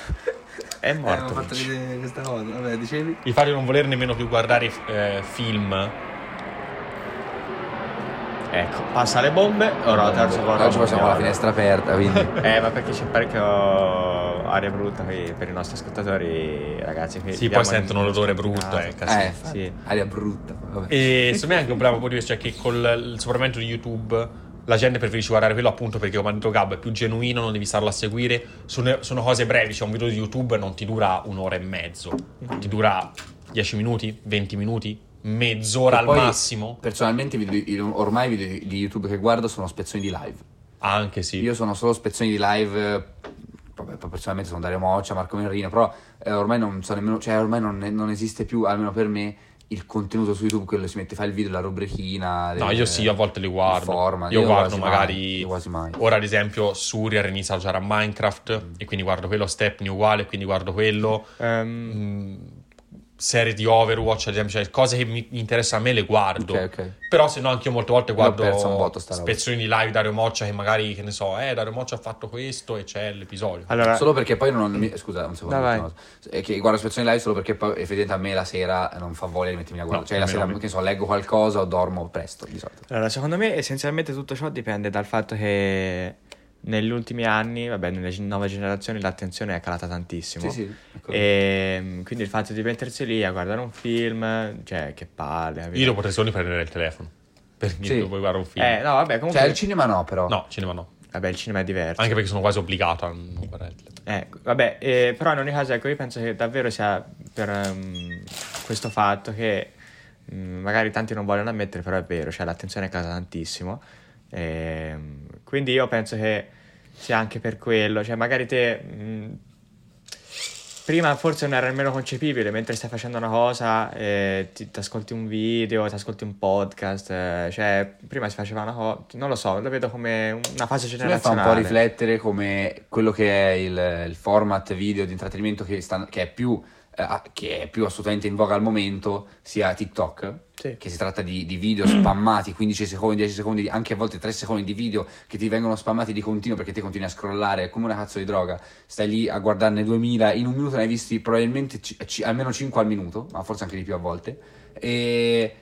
È morto. Vinci. vedere questa cosa. Vabbè, dicevi? il fatto di non voler nemmeno più guardare eh, film Ecco, passa le bombe, ora la terza volta. Oggi facciamo la finestra aperta, quindi... Eh, ma perché c'è parecchio aria brutta qui per i nostri ascoltatori, ragazzi. Che Sì, poi sentono l'odore in brutto, eh, casino. Eh, Sì. aria brutta. Vabbè. E secondo me è anche un di questo, cioè che con il sopravvento di YouTube la gente preferisce guardare quello appunto perché come ha detto Gab è più genuino, non devi starlo a seguire, sono, sono cose brevi, cioè un video di YouTube non ti dura un'ora e mezzo, ti dura 10 minuti, 20 minuti, mezz'ora al massimo, Personalmente, video- io- ormai i video di YouTube che guardo sono spezzoni di live. anche sì. Io sono solo spezzoni di live. eh, Vabbè, personalmente sono Dario Moccia, Marco Merrino, però eh, ormai non so nemmeno, cioè ormai non, non esiste più, almeno per me, il contenuto su YouTube, quello si mette, fa il video, la rubrichina. No, del- io sì, a volte li guardo. il format. io guardo quasi magari. mai, io quasi mai. Ora, ad esempio, Surya inizia a giocare a Minecraft e quindi guardo quello. Stepney uguale, quindi guardo quello. Ehm, Mm, serie di Overwatch, ad esempio, cioè cose che mi interessano a me le guardo. Ok, ok. Però se no anche io molte volte guardo botto spezzoni di live Dario Moccia che magari, che ne so, eh, Dario Moccia ha fatto questo e c'è l'episodio. allora, Solo perché poi non mi- Scusa, un secondo. Dai, che guardo spezzoni live solo perché poi effettivamente a me la sera non fa voglia di mettermi a guardare. No, cioè la sera, me. che so, leggo qualcosa o dormo presto di solito. allora, secondo me essenzialmente tutto ciò dipende dal fatto che negli ultimi anni, vabbè, nelle nuove generazioni l'attenzione è calata tantissimo. Sì, sì. ecco. E mm, quindi il fatto di mettersi lì a guardare un film, cioè che palle. Io lo potrei solo prendere il telefono. Per Sì. puoi guardare un film. Eh, no, vabbè, comunque... Cioè, al cinema no, però. No, cinema no. Vabbè, il cinema è diverso. Anche perché sono quasi obbligato a non guardare il telefono. Eh, vabbè, eh, però in ogni caso, ecco, io penso che davvero sia per ehm, questo fatto che mm, magari tanti non vogliono ammettere, però è vero, cioè l'attenzione è calata tantissimo. Ehm, quindi io penso che sia anche per quello, cioè magari te mm, prima forse non era nemmeno concepibile, mentre stai facendo una cosa, eh, ti ascolti un video, ti ascolti un podcast, eh, cioè prima si faceva una cosa, non lo so, lo vedo come una fase Secondo me fa un generazionale. po' riflettere come quello che è il, il format video di intrattenimento che, sta- che è più, eh, che è più assolutamente in voga al momento sia TikTok. Sì. Che si tratta di, di video spammati 15 secondi, 10 secondi, anche a volte 3 secondi di video che ti vengono spammati di continuo perché te continui a scrollare è come una cazzo di droga. Stai lì a guardarne 2000, in un minuto ne hai visti probabilmente ci- ci- almeno 5 al minuto, ma forse anche di più a volte. E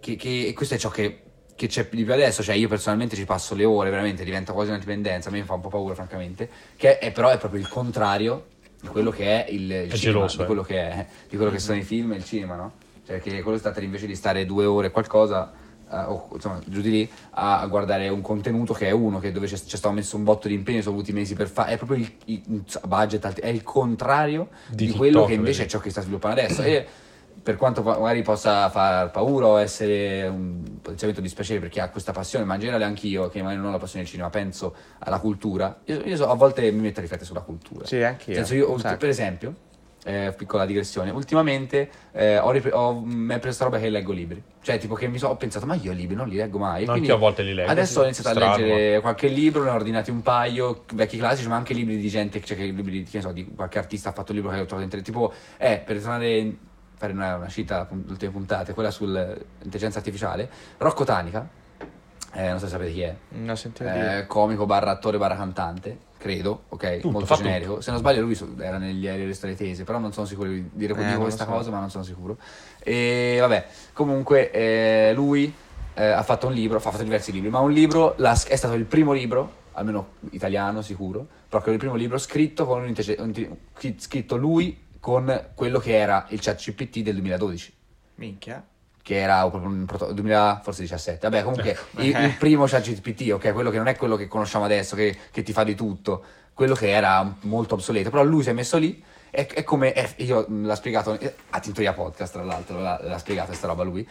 che, che- questo è ciò che, che c'è di più adesso, cioè io personalmente ci passo le ore, veramente diventa quasi una dipendenza, a me fa un po' paura francamente, che è però è proprio il contrario di quello che è il, il È cinema, geloso, di eh. quello che è, di quello che sono i film e il cinema, no? Cioè che quello tratta di invece di stare due ore qualcosa, eh, o insomma giù di lì, a, a guardare un contenuto che è uno, che dove c'è, c'è stato messo un botto di impegno, sono avuti mesi per fare, è proprio il, il- budget, è il contrario Di di, quello che invece vedi. è ciò che sta sviluppando adesso. E per quanto magari possa far paura o essere un potenziamento dispiacere per chi ha questa passione, ma in generale anch'io, che magari non ho la passione del cinema, penso alla cultura. Io, io so- a volte mi metto a riflettere sulla cultura. Sì, anche io. Senso, sacco. per esempio, eh, piccola digressione, ultimamente eh, ho, ripre- ho mi è preso roba che leggo libri. Cioè, tipo che mi so, ho pensato, ma io libri non li leggo mai. Anche a volte li leggo. Adesso sì. ho iniziato Strano, a leggere qualche libro, ne ho ordinati un paio, vecchi classici, ma anche libri di gente, cioè che libri che ne so, di qualche artista ha fatto un libro che ho trovato interessante. Tipo, eh, per tornare in- fare una, una cita alle ultime puntate, quella sull'intelligenza artificiale, Rocco Tanica, eh, non so se sapete chi è, dire. eh, comico barra attore barra cantante, credo, ok, Tutto, molto generico. Se non sbaglio lui era negli aerei tese, però non sono sicuro di dire Eh, questa so. cosa, ma non sono sicuro. E vabbè, comunque eh, lui eh, ha fatto un libro, ha fatto diversi libri, ma un libro l'ha- è stato il primo libro, almeno italiano sicuro, proprio il primo libro scritto con un scritto lui con quello che era il chat GPT del 2012 Minchia. che era proprio un proto- 2000, forse 17. Vabbè, comunque il, Eh. il primo ChatGPT, ok, quello che non è quello che conosciamo adesso, che, che ti fa di tutto, quello che era molto obsoleto, però lui si è messo lì. È, è come è- io l'ha spiegato eh, a Tintoria Podcast, tra l'altro, l'ha, l'ha spiegato questa roba lui.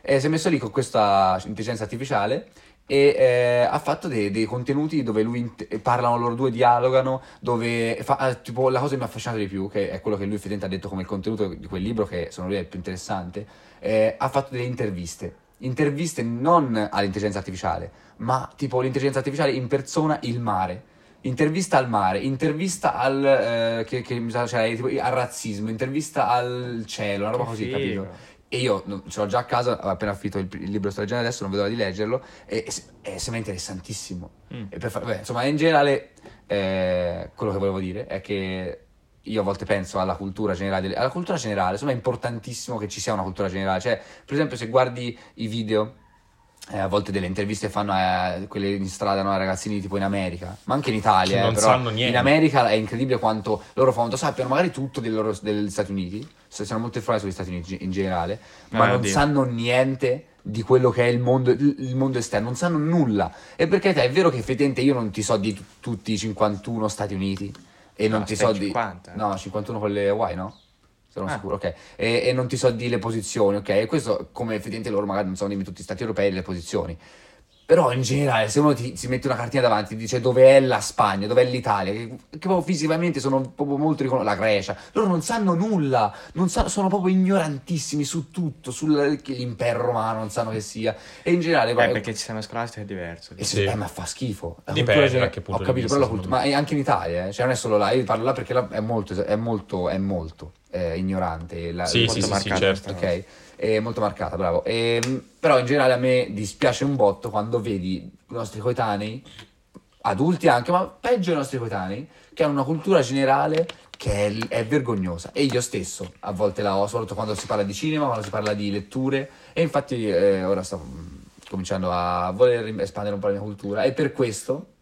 E si è messo lì con questa intelligenza artificiale e eh, ha fatto dei, dei contenuti dove lui int- parlano loro due, dialogano, dove fa, ah, tipo la cosa che mi ha affascinato di più, che è quello che lui effettivamente ha detto come il contenuto di quel libro, che secondo lui è il più interessante, eh, ha fatto delle interviste. Interviste non all'intelligenza artificiale, ma tipo l'intelligenza artificiale in persona il mare. Intervista al mare, intervista al, eh, che, che cioè, tipo, al razzismo, intervista al cielo, una roba Che così, figo. capito? E io ce l'ho già a casa, ho appena finito il, il libro sto leggendo adesso, non vedo l'ora di leggerlo, e, e se- sembra interessantissimo. Mm. E per fa- beh, insomma, in generale, eh, quello che volevo dire è che io a volte penso alla cultura generale, alla cultura generale, insomma è importantissimo che ci sia una cultura generale, cioè per esempio se guardi i video eh, a volte delle interviste fanno a quelle in strada no, ragazzini tipo in America, ma anche in Italia. Che eh, non però sanno niente. In America è incredibile quanto loro fanno, sappiano magari tutto dei loro- degli Stati Uniti, siano molto informati sugli Stati Uniti in generale, ma Eh, non oddio. sanno niente di quello che è il mondo, il mondo esterno, non sanno nulla. E perché te, è vero che effettivamente io non ti so di tu- tutti i 51 Stati Uniti e non No, ti stai so di... 50. No, 51 con le Hawaii, no? Sono Ah. sicuro, ok. E, e non ti so di le posizioni, ok? E questo come effettivamente loro magari non sanno dimmi tutti gli stati europei le posizioni. Però in generale, se uno ti, si mette una cartina davanti e dice dove è la Spagna, dove è l'Italia, che, che proprio fisicamente sono proprio molto riconosciuti, la Grecia, loro non sanno nulla, non sanno- sono proprio ignorantissimi su tutto, sull'impero romano, non sanno che sia. E in generale, Eh, guarda, perché il sistema scolastico è diverso. e Sì. se- eh, ma fa schifo. La Dipende cultura che punto Ho di capito, vista, però la cultura, ma è anche in Italia, eh. cioè non è solo là, io parlo là perché là è molto, è molto, è molto eh, ignorante. La, Sì, sì, sì, sì, certo. Ok, è molto marcata, bravo. Ehm, però in generale a me dispiace un botto quando vedi i nostri coetanei, adulti anche, ma peggio i nostri coetanei, che hanno una cultura generale che è, è vergognosa. E io stesso a volte la ho, soprattutto quando si parla di cinema, quando si parla di letture. E infatti eh, ora sto mm, cominciando a voler espandere un po' la mia cultura. E per questo,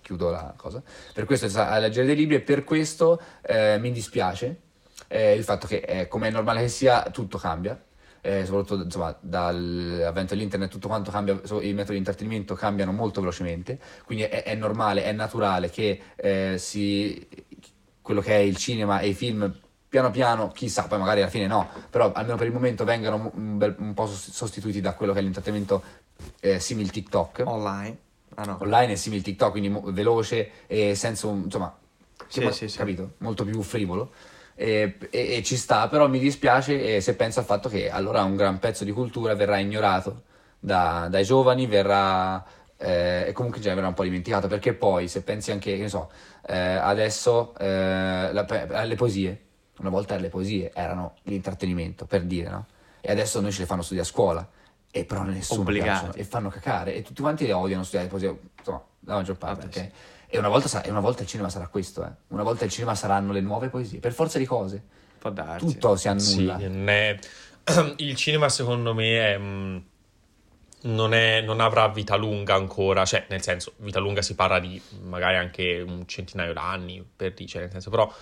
chiudo la cosa, per questo a leggere dei libri e per questo eh, mi dispiace eh, il fatto che, eh, come è normale che sia, tutto cambia. Eh, soprattutto insomma, dall'avvento dell'internet tutto quanto cambia, i metodi di intrattenimento cambiano molto velocemente, quindi è, è normale, è naturale che eh, si, quello che è il cinema e i film piano piano, chissà, poi magari alla fine no, però almeno per il momento vengano un, bel- un po' sost- sostituiti da quello che è l'intrattenimento eh, simil TikTok Online? Ah no. online è simile TikTok, quindi mo- veloce e senza un, insomma, Sì, sì, sì. capito? Molto più frivolo. E, e- e ci sta, però mi dispiace se penso al fatto che allora un gran pezzo di cultura verrà ignorato da- dai giovani, verrà eh, e comunque già verrà un po' dimenticato, perché poi se pensi anche, che ne so, eh, adesso eh, la- alle poesie, una volta le poesie erano l'intrattenimento, per dire, no? E adesso noi ce le fanno studiare a scuola, e però nessuno piacciono, e fanno cacare, e tutti quanti le odiano studiare poesie, insomma, la maggior parte, Vabbè, ok? E una volta, sa- e una volta il cinema sarà questo, eh. Una volta il cinema saranno le nuove poesie, per forza di cose. Può darsi. Tutto si Sì, annulla. non è- il cinema secondo me è, mm, non, è- non avrà vita lunga ancora, cioè nel senso, vita lunga si parla di magari anche un centinaio d'anni, per dire, cioè, nel senso, però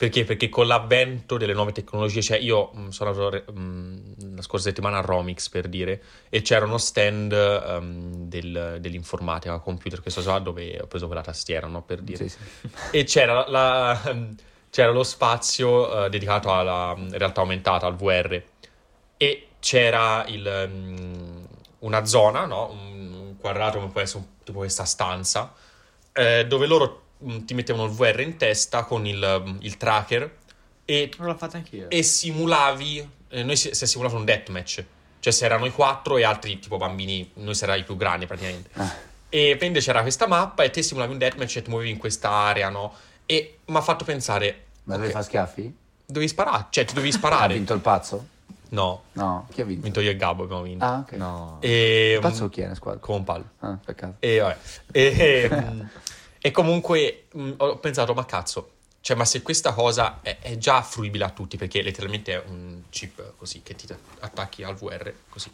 perché? Perché con l'avvento delle nuove tecnologie, cioè io mm, sono andato mm, la scorsa settimana a Romix per dire, e c'era uno stand ehm, del- dell'informatica, computer, questo so dove ho preso quella tastiera, no? Per dire. Sì, sì. E c'era, la- c'era lo spazio eh, dedicato alla mm, realtà aumentata, al VR. E c'era il, mm, una zona, no? un, un quadrato come può essere un- tipo questa stanza, eh, dove loro ti mettevano il VR in testa con il, mm, il tracker e, e simulavi, eh, noi si, si è simulato un deathmatch. Cioè se erano i quattro e altri tipo bambini, noi si i più grandi praticamente. Ah. E quindi c'era questa mappa e te simulavi un deathmatch e ti muovevi in quest'area, no? E mi ha fatto pensare, Ma ok, dove fa schiaffi? dovevi sparare, cioè ti dovevi Ha sparare. vinto il pazzo? No, No, chi ha ho vinto? vinto io e Gabbo abbiamo vinto. Ah, ok. No. E, Il pazzo chi è nella squadra? Palo. Ah, peccato. E, vabbè. E, e, comunque mh, ho pensato, ma cazzo, cioè, ma se questa cosa è, è già fruibile a tutti, perché letteralmente è un chip così che ti attacchi al VR, così.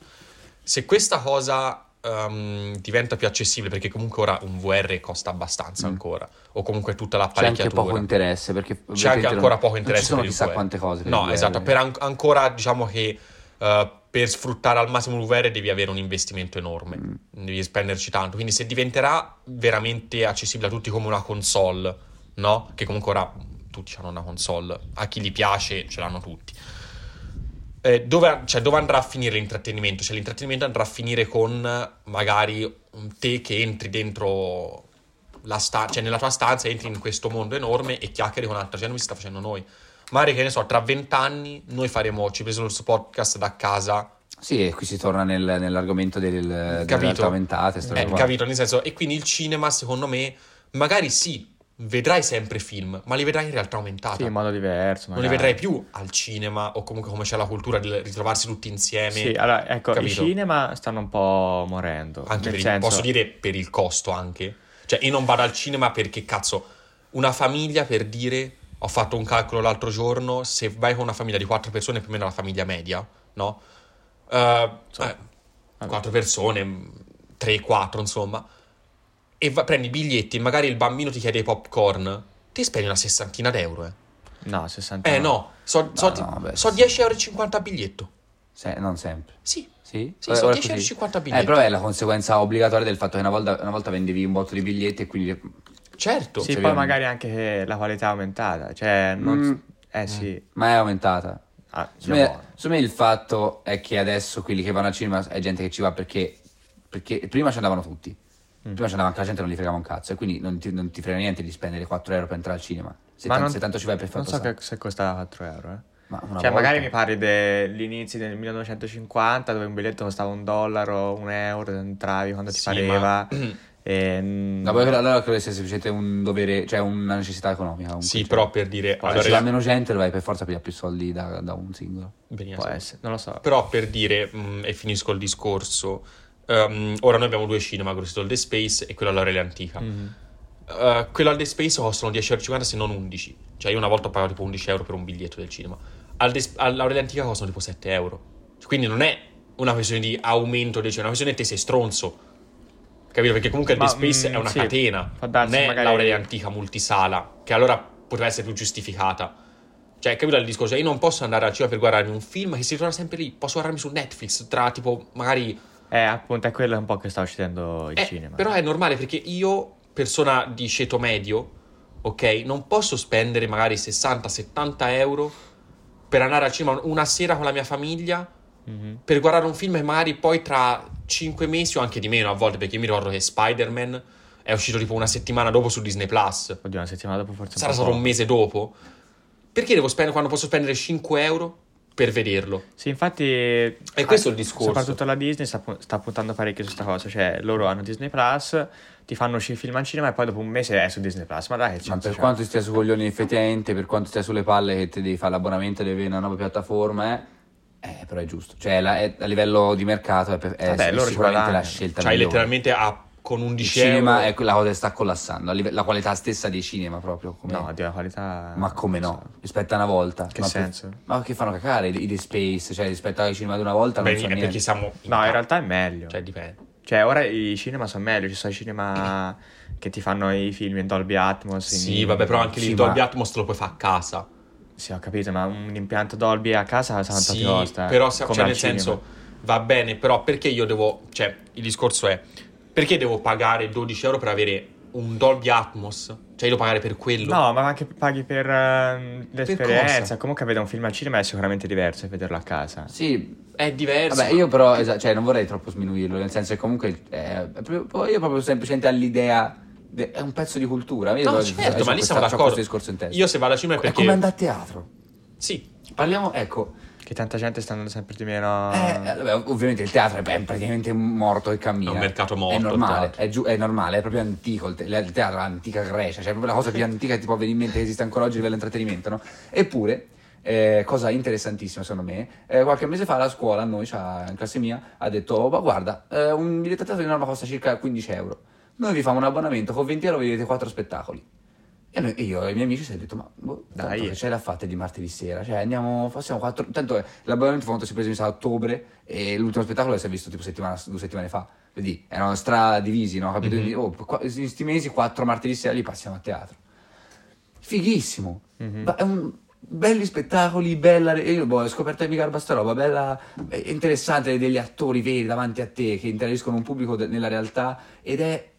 Se questa cosa ehm, diventa più accessibile, perché comunque ora un VR costa abbastanza Mm. ancora, o comunque tutta C'è anche l'apparecchiatura. poco interesse perché C'è anche non- ancora poco non interesse ci sono per chissà VR. quante cose per No, esatto, per an- ancora diciamo che eh, per sfruttare al massimo il VR devi avere un investimento enorme, Mm. devi spenderci tanto, quindi se diventerà veramente accessibile a tutti come una console, no? Che comunque ora tutti hanno una console, a chi gli piace ce l'hanno tutti. Eh, dove, cioè, dove andrà a finire l'intrattenimento? Cioè, l'intrattenimento andrà a finire con magari te che entri dentro la stanza, cioè nella tua stanza entri in questo mondo enorme e chiacchieri con altra gente come si sta facendo noi. Magari che ne so, tra vent'anni noi faremo, ci preso il suo podcast da casa, Sì, e qui si torna nel- nell'argomento del, Capito. aumentate. eh, capito? Nel senso, e quindi il cinema, secondo me, magari sì, vedrai sempre film, ma li vedrai in realtà aumentata. Sì, in modo diverso. non li magari. vedrai più al cinema o comunque come c'è la cultura di ritrovarsi tutti insieme. Sì, allora, ecco, Capito? i cinema stanno un po' morendo. Anche per il- senso, posso dire per il costo anche. Cioè, io non vado al cinema perché, cazzo, una famiglia per dire, ho fatto un calcolo l'altro giorno, se vai con una famiglia di quattro persone, più o meno la famiglia media, no? Eh, eh, quattro persone, mh, 3-4 insomma, e va- prendi i biglietti e magari il bambino ti chiede i popcorn, ti spendi una sessantina d'euro, eh. No, 60 Eh no, so, so, No, no, beh, so sì. 10,50 euro a biglietto. Se- non sempre. Sì. Sì? Sì, sono ora 10,50 così. euro a Eh, però è la conseguenza obbligatoria del fatto che una volta, una volta vendevi un botto di biglietti e quindi... Certo. Sì, poi abbiamo- magari anche la qualità è aumentata. Cioè, non... Mm. Eh sì. Ma è aumentata. Ah, Secondo me, il fatto è che adesso quelli che vanno al cinema è gente che ci va perché, perché prima ci andavano tutti. Mm. Prima ci andava anche la gente non gli fregava un cazzo e quindi non ti, non ti frega niente di spendere 4 euro per entrare al cinema. Se, Ma tan- non- se tanto ci vai per Non fatto so che, se costava 4 euro, eh. Ma una Cioè, volta- magari mi parli degli inizi del 1950 dove un biglietto costava un dollaro, un euro, entravi quando ti Sì, pareva. ma- E, mm, No, allora credo sia semplicemente un dovere, cioè una necessità economica. comunque, Sì, cioè. però per dire... Poi allora, se ci va meno gente, lo vai per forza a pigliare più soldi da, da un singolo. Veniamo può essere, non lo so. Però per dire, mh, e finisco il discorso, ehm, ora noi abbiamo due cinema, quello del The Space e quello all'Aurele Antica. Mhm. Eh, quello al The Space costano 10,50 euro se non 11. Cioè io una volta ho pagato tipo 11 euro per un biglietto del cinema. Al The- all'Aurele Antica costano tipo 7 euro. Quindi non è una questione di aumento, del- cioè è una questione di te sei stronzo. Capito? Perché comunque il Space mm, è una sì, catena, darsi non è magari- l'Aurele Antica multisala, che allora poteva essere più giustificata. Cioè, capito il discorso? Io non posso andare al cinema per guardarmi un film che si trova sempre lì. Posso guardarmi su Netflix tra tipo magari Eh, appunto, è quello un po' che sta uccidendo il eh, cinema. Però è normale perché io, persona di ceto medio, ok, non posso spendere magari 60-70 euro per andare al cinema una sera con la mia famiglia Mhm. per guardare un film e magari poi tra 5 mesi o anche di meno a volte, perché io mi ricordo che Spider-Man è uscito tipo una settimana dopo su Disney Plus. Oddio, una settimana dopo forse Sarà stato un mese dopo. Perché devo spendere quando posso spendere 5 euro per vederlo? Sì, infatti... E questo è il discorso. Soprattutto la Disney sta, sta puntando parecchio su sta cosa. Cioè, loro hanno Disney Plus, ti fanno uscire film al cinema e poi dopo un mese è su Disney Plus. Ma dai, che Ma senso per c'ha? quanto stia su coglioni effettivamente, per quanto stia sulle palle che ti devi fare l'abbonamento e devi avere una nuova piattaforma, eh, eh, però è giusto. Cioè, la- è- a livello di mercato è, per- è Vabbè, ci sicuramente la scelta Cioè, migliore. letteralmente a, con Il 11 cinema euro... è quella cosa che sta collassando, live- la qualità stessa dei cinema proprio. come- No, di la qualità... Ma come no? so. Rispetto a una volta. Che Ma per- senso? ma che fanno cacare i, The Space, cioè rispetto ai cinema di una volta Beh, non so è niente. siamo... No, in realtà è meglio. Cioè, dipende. Cioè, ora i cinema sono meglio, ci sono i cinema che ti fanno i film in Dolby Atmos. in- Sì, vabbè, però anche lì Sì, il ma- Dolby Atmos te lo puoi fare a casa. Sì, ho capito, ma un impianto Dolby a casa sa tanto Sì, costa. eh, però se- come cioè, nel cinema. senso va bene, però perché io devo, cioè il discorso è perché devo pagare 12 euro per avere un Dolby Atmos? Cioè io devo pagare per quello? No, ma anche paghi per ehm, l'esperienza. cosa? Comunque vedere un film al cinema è sicuramente diverso che vederlo a casa. Sì, È diverso. Vabbè, io però, esa- cioè, non vorrei troppo sminuirlo, nel senso che comunque eh, è io proprio semplicemente all'idea, de- è un pezzo di cultura. Io No, certo, ma lì siamo d'accordo. questo discorso in testa. Io se vado al cinema è È perché come andare a teatro. Sì, Parliamo, ecco, Che tanta gente sta andando sempre di meno. eh, eh, vabbè, ovviamente il teatro è praticamente morto e cammina. È un mercato morto, È il normale, teatro. è, giu- è normale, è proprio antico. Il, te- il teatro è antica Grecia, cioè è proprio la cosa più antica che ti può venire in mente che esiste ancora oggi a livello di intrattenimento, no? Eppure, eh, cosa interessantissima secondo me, eh, qualche mese fa la scuola, a noi, cioè, in classe mia, ha detto, "Oh, ma guarda, eh, un biglietto a teatro di norma costa circa 15 euro. Noi vi famo un abbonamento, con 20 euro vedete 4 spettacoli. E, noi- e io e i miei amici si è detto, ma boh, Dai. che ce l'ha fatta di martedì sera? Cioè andiamo, facciamo quattro, tanto l'abbonamento quanto si è preso sa a ottobre e l'ultimo spettacolo si è visto tipo settimana, due settimane fa. Vedi, erano stradivisi, no? Capito? Mhm. Quindi, oh, qua- in questi mesi, quattro martedì sera li passiamo a teatro. Fighissimo. Mhm. Ma è un- belli spettacoli, bella. Io boh, ho scoperto di garba sta roba, bella, eh, interessante degli attori veri davanti a te che interagiscono con un pubblico de- nella realtà ed è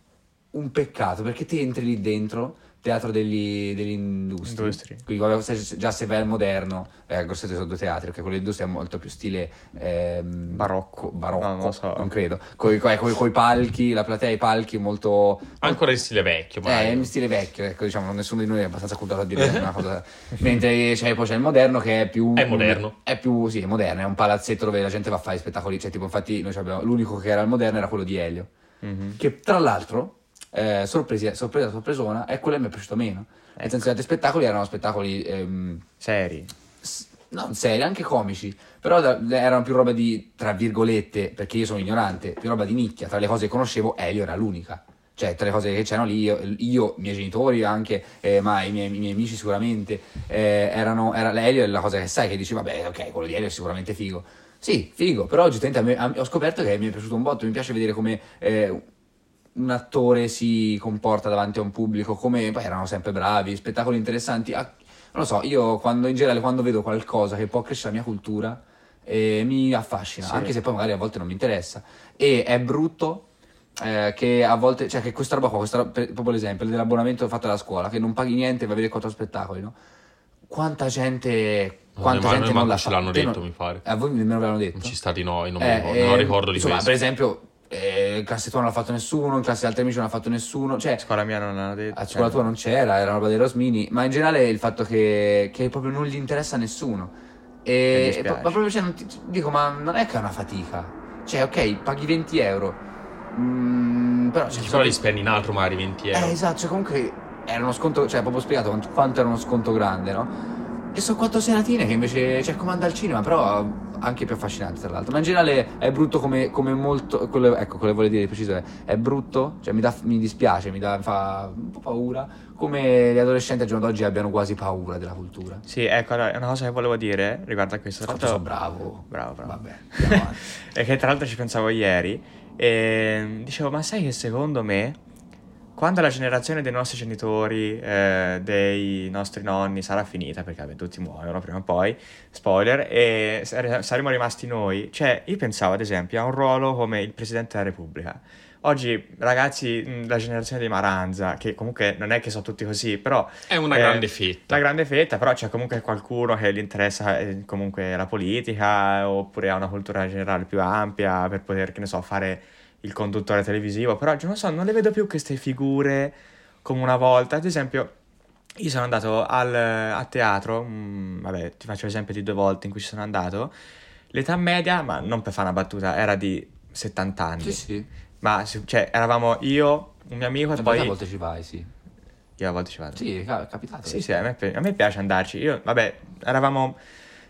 un peccato perché ti entri lì dentro. Teatro degli, degli industri. Industri. Quindi già se vai al moderno, eh, Grosseto sono due teatri, perché quello dell'industria è molto più stile ehm, Barocco. barocco, No, non lo so. non credo. Coi- coi palchi, la platea ai palchi molto ancora in stile vecchio. eh, magari. è in stile vecchio, ecco, diciamo, nessuno di noi è abbastanza cultato a dire una cosa. Mentre c'è, poi c'è il moderno che è più. È moderno. È più, sì, è moderno, è un palazzetto dove la gente va a fare i spettacoli. Cioè, tipo, infatti, noi abbiamo, l'unico che era al moderno era quello di Elio. Mhm. Che tra l'altro, eh, sorpresi- sorpresa, sorpresona, è quello che mi è piaciuto meno. Nel senso che gli altri spettacoli erano spettacoli. ehm, Seri. s- non seri, anche comici, però da- erano più roba di, tra virgolette, perché io sono ignorante, più roba di nicchia, tra le cose che conoscevo Elio era l'unica. Cioè, tra le cose che c'erano lì, io, io, i miei genitori anche, eh, ma i miei, i miei amici sicuramente, eh, erano, era Elio è la cosa che sai, che dici, vabbè, ok, quello di Elio è sicuramente figo. Sì, figo, però me- ho scoperto che mi è piaciuto un botto, mi piace vedere come eh, un attore si comporta davanti a un pubblico, come poi erano sempre bravi, spettacoli interessanti. Ah, non lo so, io quando in generale quando vedo qualcosa che può crescere la mia cultura eh, mi affascina, Sì. anche se poi magari a volte non mi interessa. E è brutto eh, che a volte, cioè che questa roba qua, questa, roba- per- proprio l'esempio dell'abbonamento fatto alla scuola, che non paghi niente e vai a vedere quattro spettacoli, no? Quanta gente, No, quanta ma- gente non la ce fa? l'hanno detto, non- mi pare. A voi nemmeno ve l'hanno detto? Non ci sta di no, io non, mi Eh, ricordo, non eh, ricordo di insomma, questo. per esempio, eh, in classe tua non l'ha fatto nessuno, in classe altri amici non l'ha fatto nessuno, cioè A scuola mia non l'hanno detto. a scuola tua non c'era, era roba dei Rosmini, ma in generale il fatto che, che proprio non gli interessa a nessuno. E, e ma proprio, cioè, ti- dico, ma non è che è una fatica. Cioè, ok, paghi 20 euro, mm, però... Cioè, Però li spendi in altro magari 20 euro. eh, esatto, cioè comunque era uno sconto, cioè proprio spiegato quanto, quanto era uno sconto grande, no? E sono quattro seratine che invece, cioè come andare al cinema, però anche più affascinante tra l'altro. Ma in generale è brutto come, come molto, quello, ecco, quello che volevo dire di preciso è, è brutto, cioè mi, dà, mi dispiace, mi, mi fa un po' paura, come gli adolescenti al giorno d'oggi abbiano quasi paura della cultura. Sì, ecco, allora, è una cosa che volevo dire riguardo a questo. Quanto sono bravo. Bravo, bravo. Vabbè, e che tra l'altro ci pensavo ieri. E dicevo, ma sai che secondo me, quando la generazione dei nostri genitori, eh, dei nostri nonni sarà finita, perché vabbè, tutti muoiono prima o poi, spoiler, e sare- saremo rimasti noi, cioè io pensavo ad esempio a un ruolo come il Presidente della Repubblica. Oggi ragazzi, la generazione di Maranza, che comunque non è che sono tutti così, però È una eh, grande fetta. la grande fetta, però c'è comunque qualcuno che gli interessa eh, comunque la politica oppure ha una cultura generale più ampia per poter, che ne so, fare il conduttore televisivo. Però non so, non le vedo più queste figure come una volta. Ad esempio, io sono andato al, a teatro, mm, vabbè, ti faccio l'esempio di due volte in cui ci sono andato. L'età media, ma non per fare una battuta, era di 70 anni. Sì, sì. Ma cioè, eravamo io, un mio amico e poi... a volte ci vai, sì. Io a volte ci vado. Sì, è capitato. Sì, sì, a me, a me piace andarci. Io, vabbè, eravamo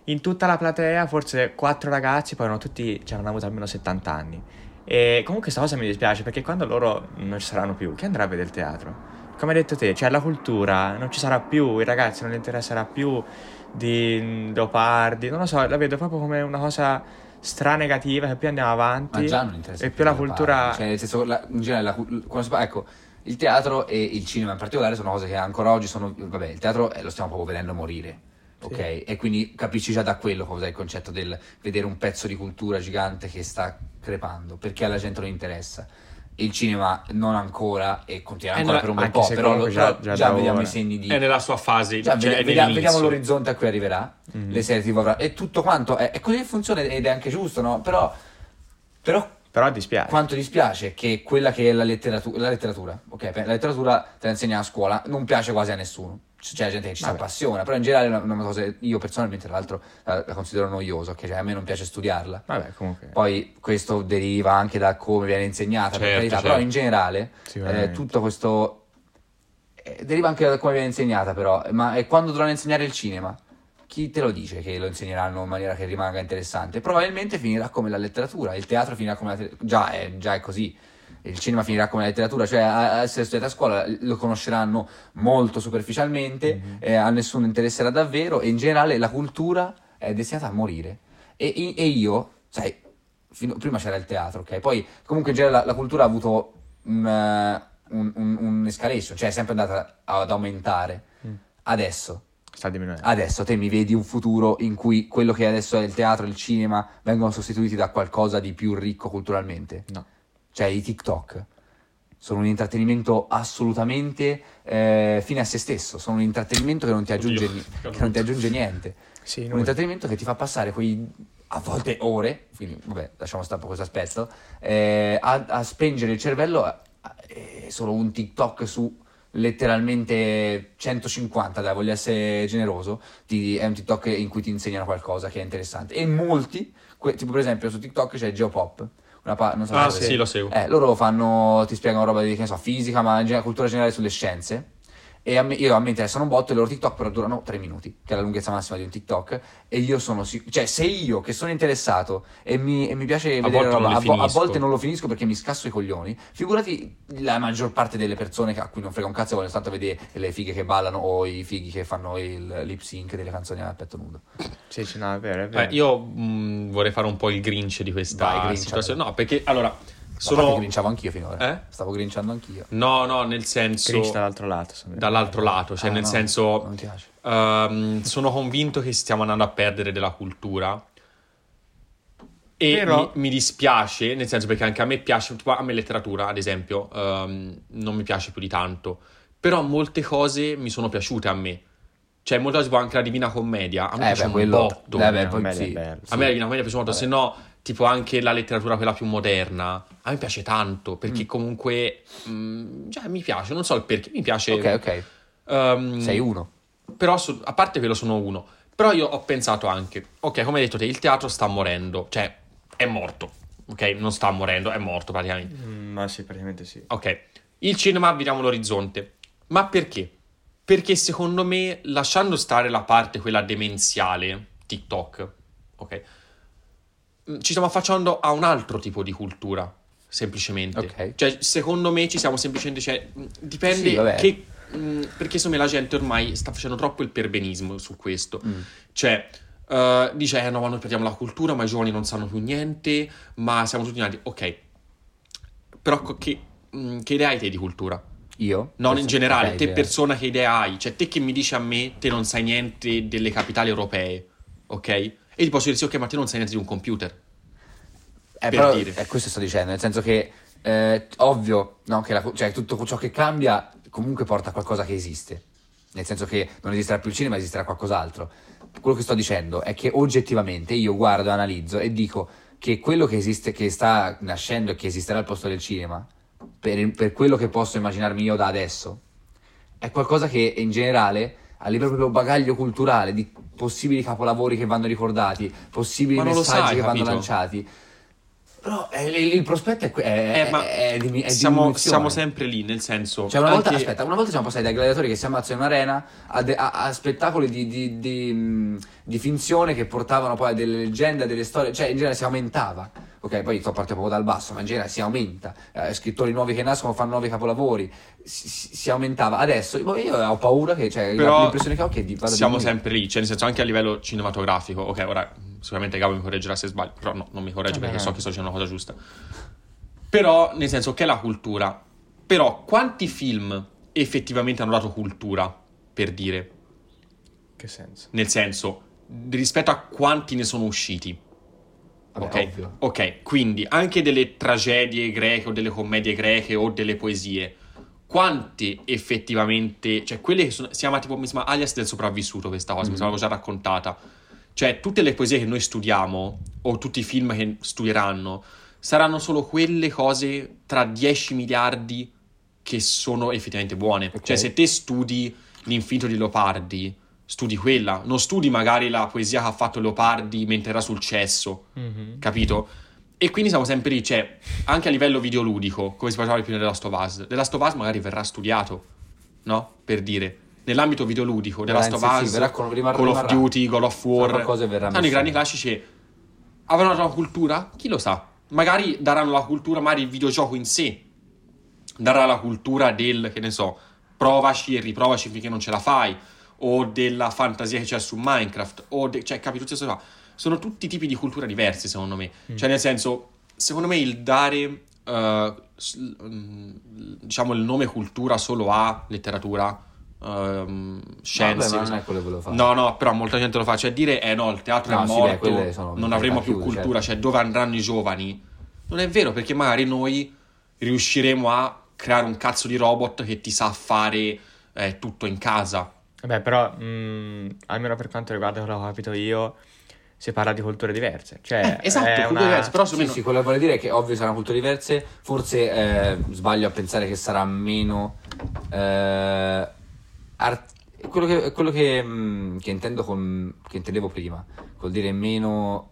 in tutta la platea, forse quattro ragazzi, poi erano tutti, cioè, avevano avuto almeno 70 anni. E comunque questa cosa mi dispiace perché quando loro non ci saranno più, chi andrà a vedere il teatro? Come hai detto te, cioè la cultura non ci sarà più, i ragazzi non gli interesserà più di mm, leopardi, non lo so, la vedo proprio come una cosa stra-negativa che più andiamo avanti Ma già non interessa e più la le cultura... Cioè, nel senso, la- in generale, la si ecco, il teatro e il cinema in particolare sono cose che ancora oggi sono. Vabbè, il teatro eh, lo stiamo proprio vedendo morire. Ok? E quindi capisci già da quello cosa è il concetto del vedere un pezzo di cultura gigante che sta crepando, perché alla gente non interessa. Il cinema non ancora e continuerà Eh, ancora no, per un bel po', però, lo- già- già già vediamo ora. i segni di. È nella sua fase, Già, cioè, vediamo, vediamo l'orizzonte a cui arriverà, Mhm. le serie TV avrà, e tutto quanto, è, è così che funziona ed è anche giusto, no? Però, però Però dispiace. quanto dispiace che quella che è la letteratura, la letteratura, ok? La letteratura te la insegna a scuola, non piace quasi a nessuno. C'è gente che ci si appassiona, però in generale è una, una cosa, io personalmente tra l'altro la, la considero noiosa, ok? Cioè a me non piace studiarla. Vabbè, comunque... Poi questo deriva anche da come viene insegnata, per Certo, carità, certo. però in generale eh, tutto questo eh, deriva anche da come viene insegnata, però. Ma è quando dovranno insegnare il cinema? Chi te lo dice che lo insegneranno in maniera che rimanga interessante? Probabilmente finirà come la letteratura, il teatro finirà come la letteratura. Già è, già è così. Il cinema finirà come la letteratura, cioè a, essere studiati a scuola lo conosceranno molto superficialmente, Mhm. eh, a nessuno interesserà davvero e in generale la cultura è destinata a morire. E, e io, sai, fino- prima c'era il teatro, ok? Poi comunque in generale la, la cultura ha avuto un, eh, un, un- un'escalation, cioè è sempre andata ad aumentare. Mm. Adesso, Sta diminuendo. adesso te mi vedi un futuro in cui quello che adesso è il teatro e il cinema vengono sostituiti da qualcosa di più ricco culturalmente? No. Cioè i TikTok sono un intrattenimento assolutamente eh, fine a se stesso, sono un intrattenimento che non ti aggiunge, Oddio, ni- che non ti aggiunge niente. Sì, Un intrattenimento che ti fa passare quei a volte ore, quindi vabbè, lasciamo stare un po' questo aspetto, eh, a, a spengere il cervello a- a- eh, solo un TikTok su letteralmente 150, dai, voglio essere generoso, ti- è un TikTok in cui ti insegnano qualcosa che è interessante. E molti, que- tipo per esempio su TikTok c'è Geopop, una pa- non so Ah, se- sì, lo seguo. eh, loro fanno, ti spiegano roba di, che ne so, fisica, ma cultura generale sulle scienze. E a me, io, a me interessano un botto, i loro TikTok però durano 3 minuti, che è la lunghezza massima di un TikTok. E io sono sicuro, cioè se io che sono interessato e mi, e mi piace vedere volte roba, a, vo- a volte non lo finisco perché mi scasso i coglioni, figurati la maggior parte delle persone che- a cui non frega un cazzo e vogliono tanto vedere le fighe che ballano o i fighi che fanno il lip sync delle canzoni a petto nudo. Sì, sì, no, è vero, è vero. Eh, io mh, vorrei fare un po' il grinch di questa Vai, situazione. No, perché allora Sono... sono. grinciavo anch'io finora. Eh? Stavo grinciando anch'io. No, no, nel senso. Grinch dall'altro lato. dall'altro lato, cioè Ah, nel no, senso. Non ti piace. ehm, sono convinto che stiamo andando a perdere della cultura. E Però- mi, mi dispiace, nel senso perché anche a me piace, tipo a me letteratura, ad esempio, ehm, non mi piace più di tanto. Però molte cose mi sono piaciute a me. Cioè, molte cose, tipo anche la Divina Commedia, a me Eh, piace beh, un quello. botto. Eh, beh, a poi me è sì. bello. A me la Divina Commedia piace molto, se no, tipo anche la letteratura quella più moderna, a me piace tanto, perché Mm. comunque, mh, cioè, mi piace, non so il perché, mi piace. Ok, ok. ehm, Sei uno. Però, so- a parte quello sono uno, però io ho pensato anche, ok, come hai detto te, il teatro sta morendo, cioè, è morto, ok? Non sta morendo, è morto praticamente. Mm, ma sì, praticamente sì. Ok, il cinema vediamo l'orizzonte. Ma perché? Perché secondo me, lasciando stare la parte quella demenziale, TikTok, ok, mm, ci stiamo affacciando a un altro tipo di cultura, semplicemente. Ok. Cioè, secondo me ci siamo semplicemente, cioè, mm, dipende Sì, che... mm, Perché secondo me la gente ormai sta facendo troppo il perbenismo su questo. Mm. Cioè, eh, dice, eh no, ma noi perdiamo la cultura, ma i giovani non sanno più niente, ma siamo tutti nati. Ok, però che, mm, che idea hai te di cultura? Io? Non in generale, te sì. persona che idea hai? Cioè, te che mi dici a me, te non sai niente delle capitali europee, ok? E ti posso dire, sì, ok, ma te non sai niente di un computer. Eh, per però dire. è questo sto dicendo, nel senso che eh, ovvio, no, che la- cioè, tutto ciò che cambia comunque porta a qualcosa che esiste. Nel senso che non esisterà più il cinema, esisterà qualcos'altro. Quello che sto dicendo è che oggettivamente io guardo, analizzo e dico che quello che esiste, che sta nascendo e che esisterà al posto del cinema, per, per quello che posso immaginarmi io da adesso, è qualcosa che in generale a livello proprio bagaglio culturale di possibili capolavori che vanno ricordati, possibili messaggi sai, che vanno lanciati. Però eh, il, il prospetto è, è, Eh, è, è è siamo, siamo sempre lì, nel senso... Cioè, una volta, anche- aspetta, una volta siamo passati dai gladiatori che si ammazzano in arena a, de- a- a spettacoli di, di- di, di finzione che portavano poi a delle leggende, a delle storie, cioè in genere si aumentava. Ok, poi sto partendo proprio dal basso, ma in genere si aumenta. Eh, scrittori nuovi che nascono fanno nuovi capolavori, si, si- aumentava. Adesso io io ho paura che, cioè, Però l'impressione che ho è che di, siamo sempre lì, cioè nel senso anche a livello cinematografico, ok, ora sicuramente Gabo mi correggerà se sbaglio, però no, non mi corregge Vabbè. perché so che sto dicendo una cosa giusta. Però, nel senso, che è la cultura. Però, quanti film effettivamente hanno dato cultura, per dire? Che senso? Nel senso, rispetto a quanti ne sono usciti? Vabbè, ok, quindi anche delle tragedie greche o delle commedie greche o delle poesie, quante effettivamente, cioè quelle che sono, si chiama tipo, mi sembra alias del sopravvissuto questa cosa, mi Mhm. sembra già raccontata, cioè tutte le poesie che noi studiamo o tutti i film che studieranno saranno solo quelle cose tra 10 miliardi che sono effettivamente buone, Ok. cioè se te studi l'infinito di Leopardi, studi quella, non studi magari la poesia che ha fatto Leopardi mentre era sul cesso, Mhm. capito? E quindi siamo sempre lì, cioè, anche a livello videoludico, come si faceva prima The Last of Us magari verrà studiato, no? Per dire, nell'ambito videoludico, in- of sì, con- rimarrà- Call of. Duty, God of War, saranno i grandi classici, avranno la cultura? Chi lo sa? Magari daranno la cultura, magari il videogioco in sé, darà la cultura del, che ne so, provaci e riprovaci finché non ce la fai, o della fantasia che c'è su Minecraft, o de- cioè, capi, tutte queste cose qua. Sono tutti tipi di cultura diversi, secondo me. Cioè, nel senso, secondo me il dare, mm, diciamo, il nome cultura solo a letteratura, ehm, scienze... Vabbè, non è quello che volevo fare. No, no, però molta gente lo fa, cioè dire eh no, il teatro No, è sì, morto, beh, quelle sono non avremo più chiuse, cultura, certo. cioè dove andranno i giovani? Non è vero, perché magari noi riusciremo a creare un cazzo di robot che ti sa fare eh, tutto in casa. Vabbè, però, mm, almeno per quanto riguarda quello che ho capito io, si parla di culture diverse. Cioè, Eh, esatto, culture una- diverse, però Sì, secondo me sì, quello che vuole dire è che ovvio saranno culture diverse, forse eh, sbaglio a pensare che sarà meno... eh, art- quello che, quello che, mh, che intendo con, che intendevo prima, vuol dire meno,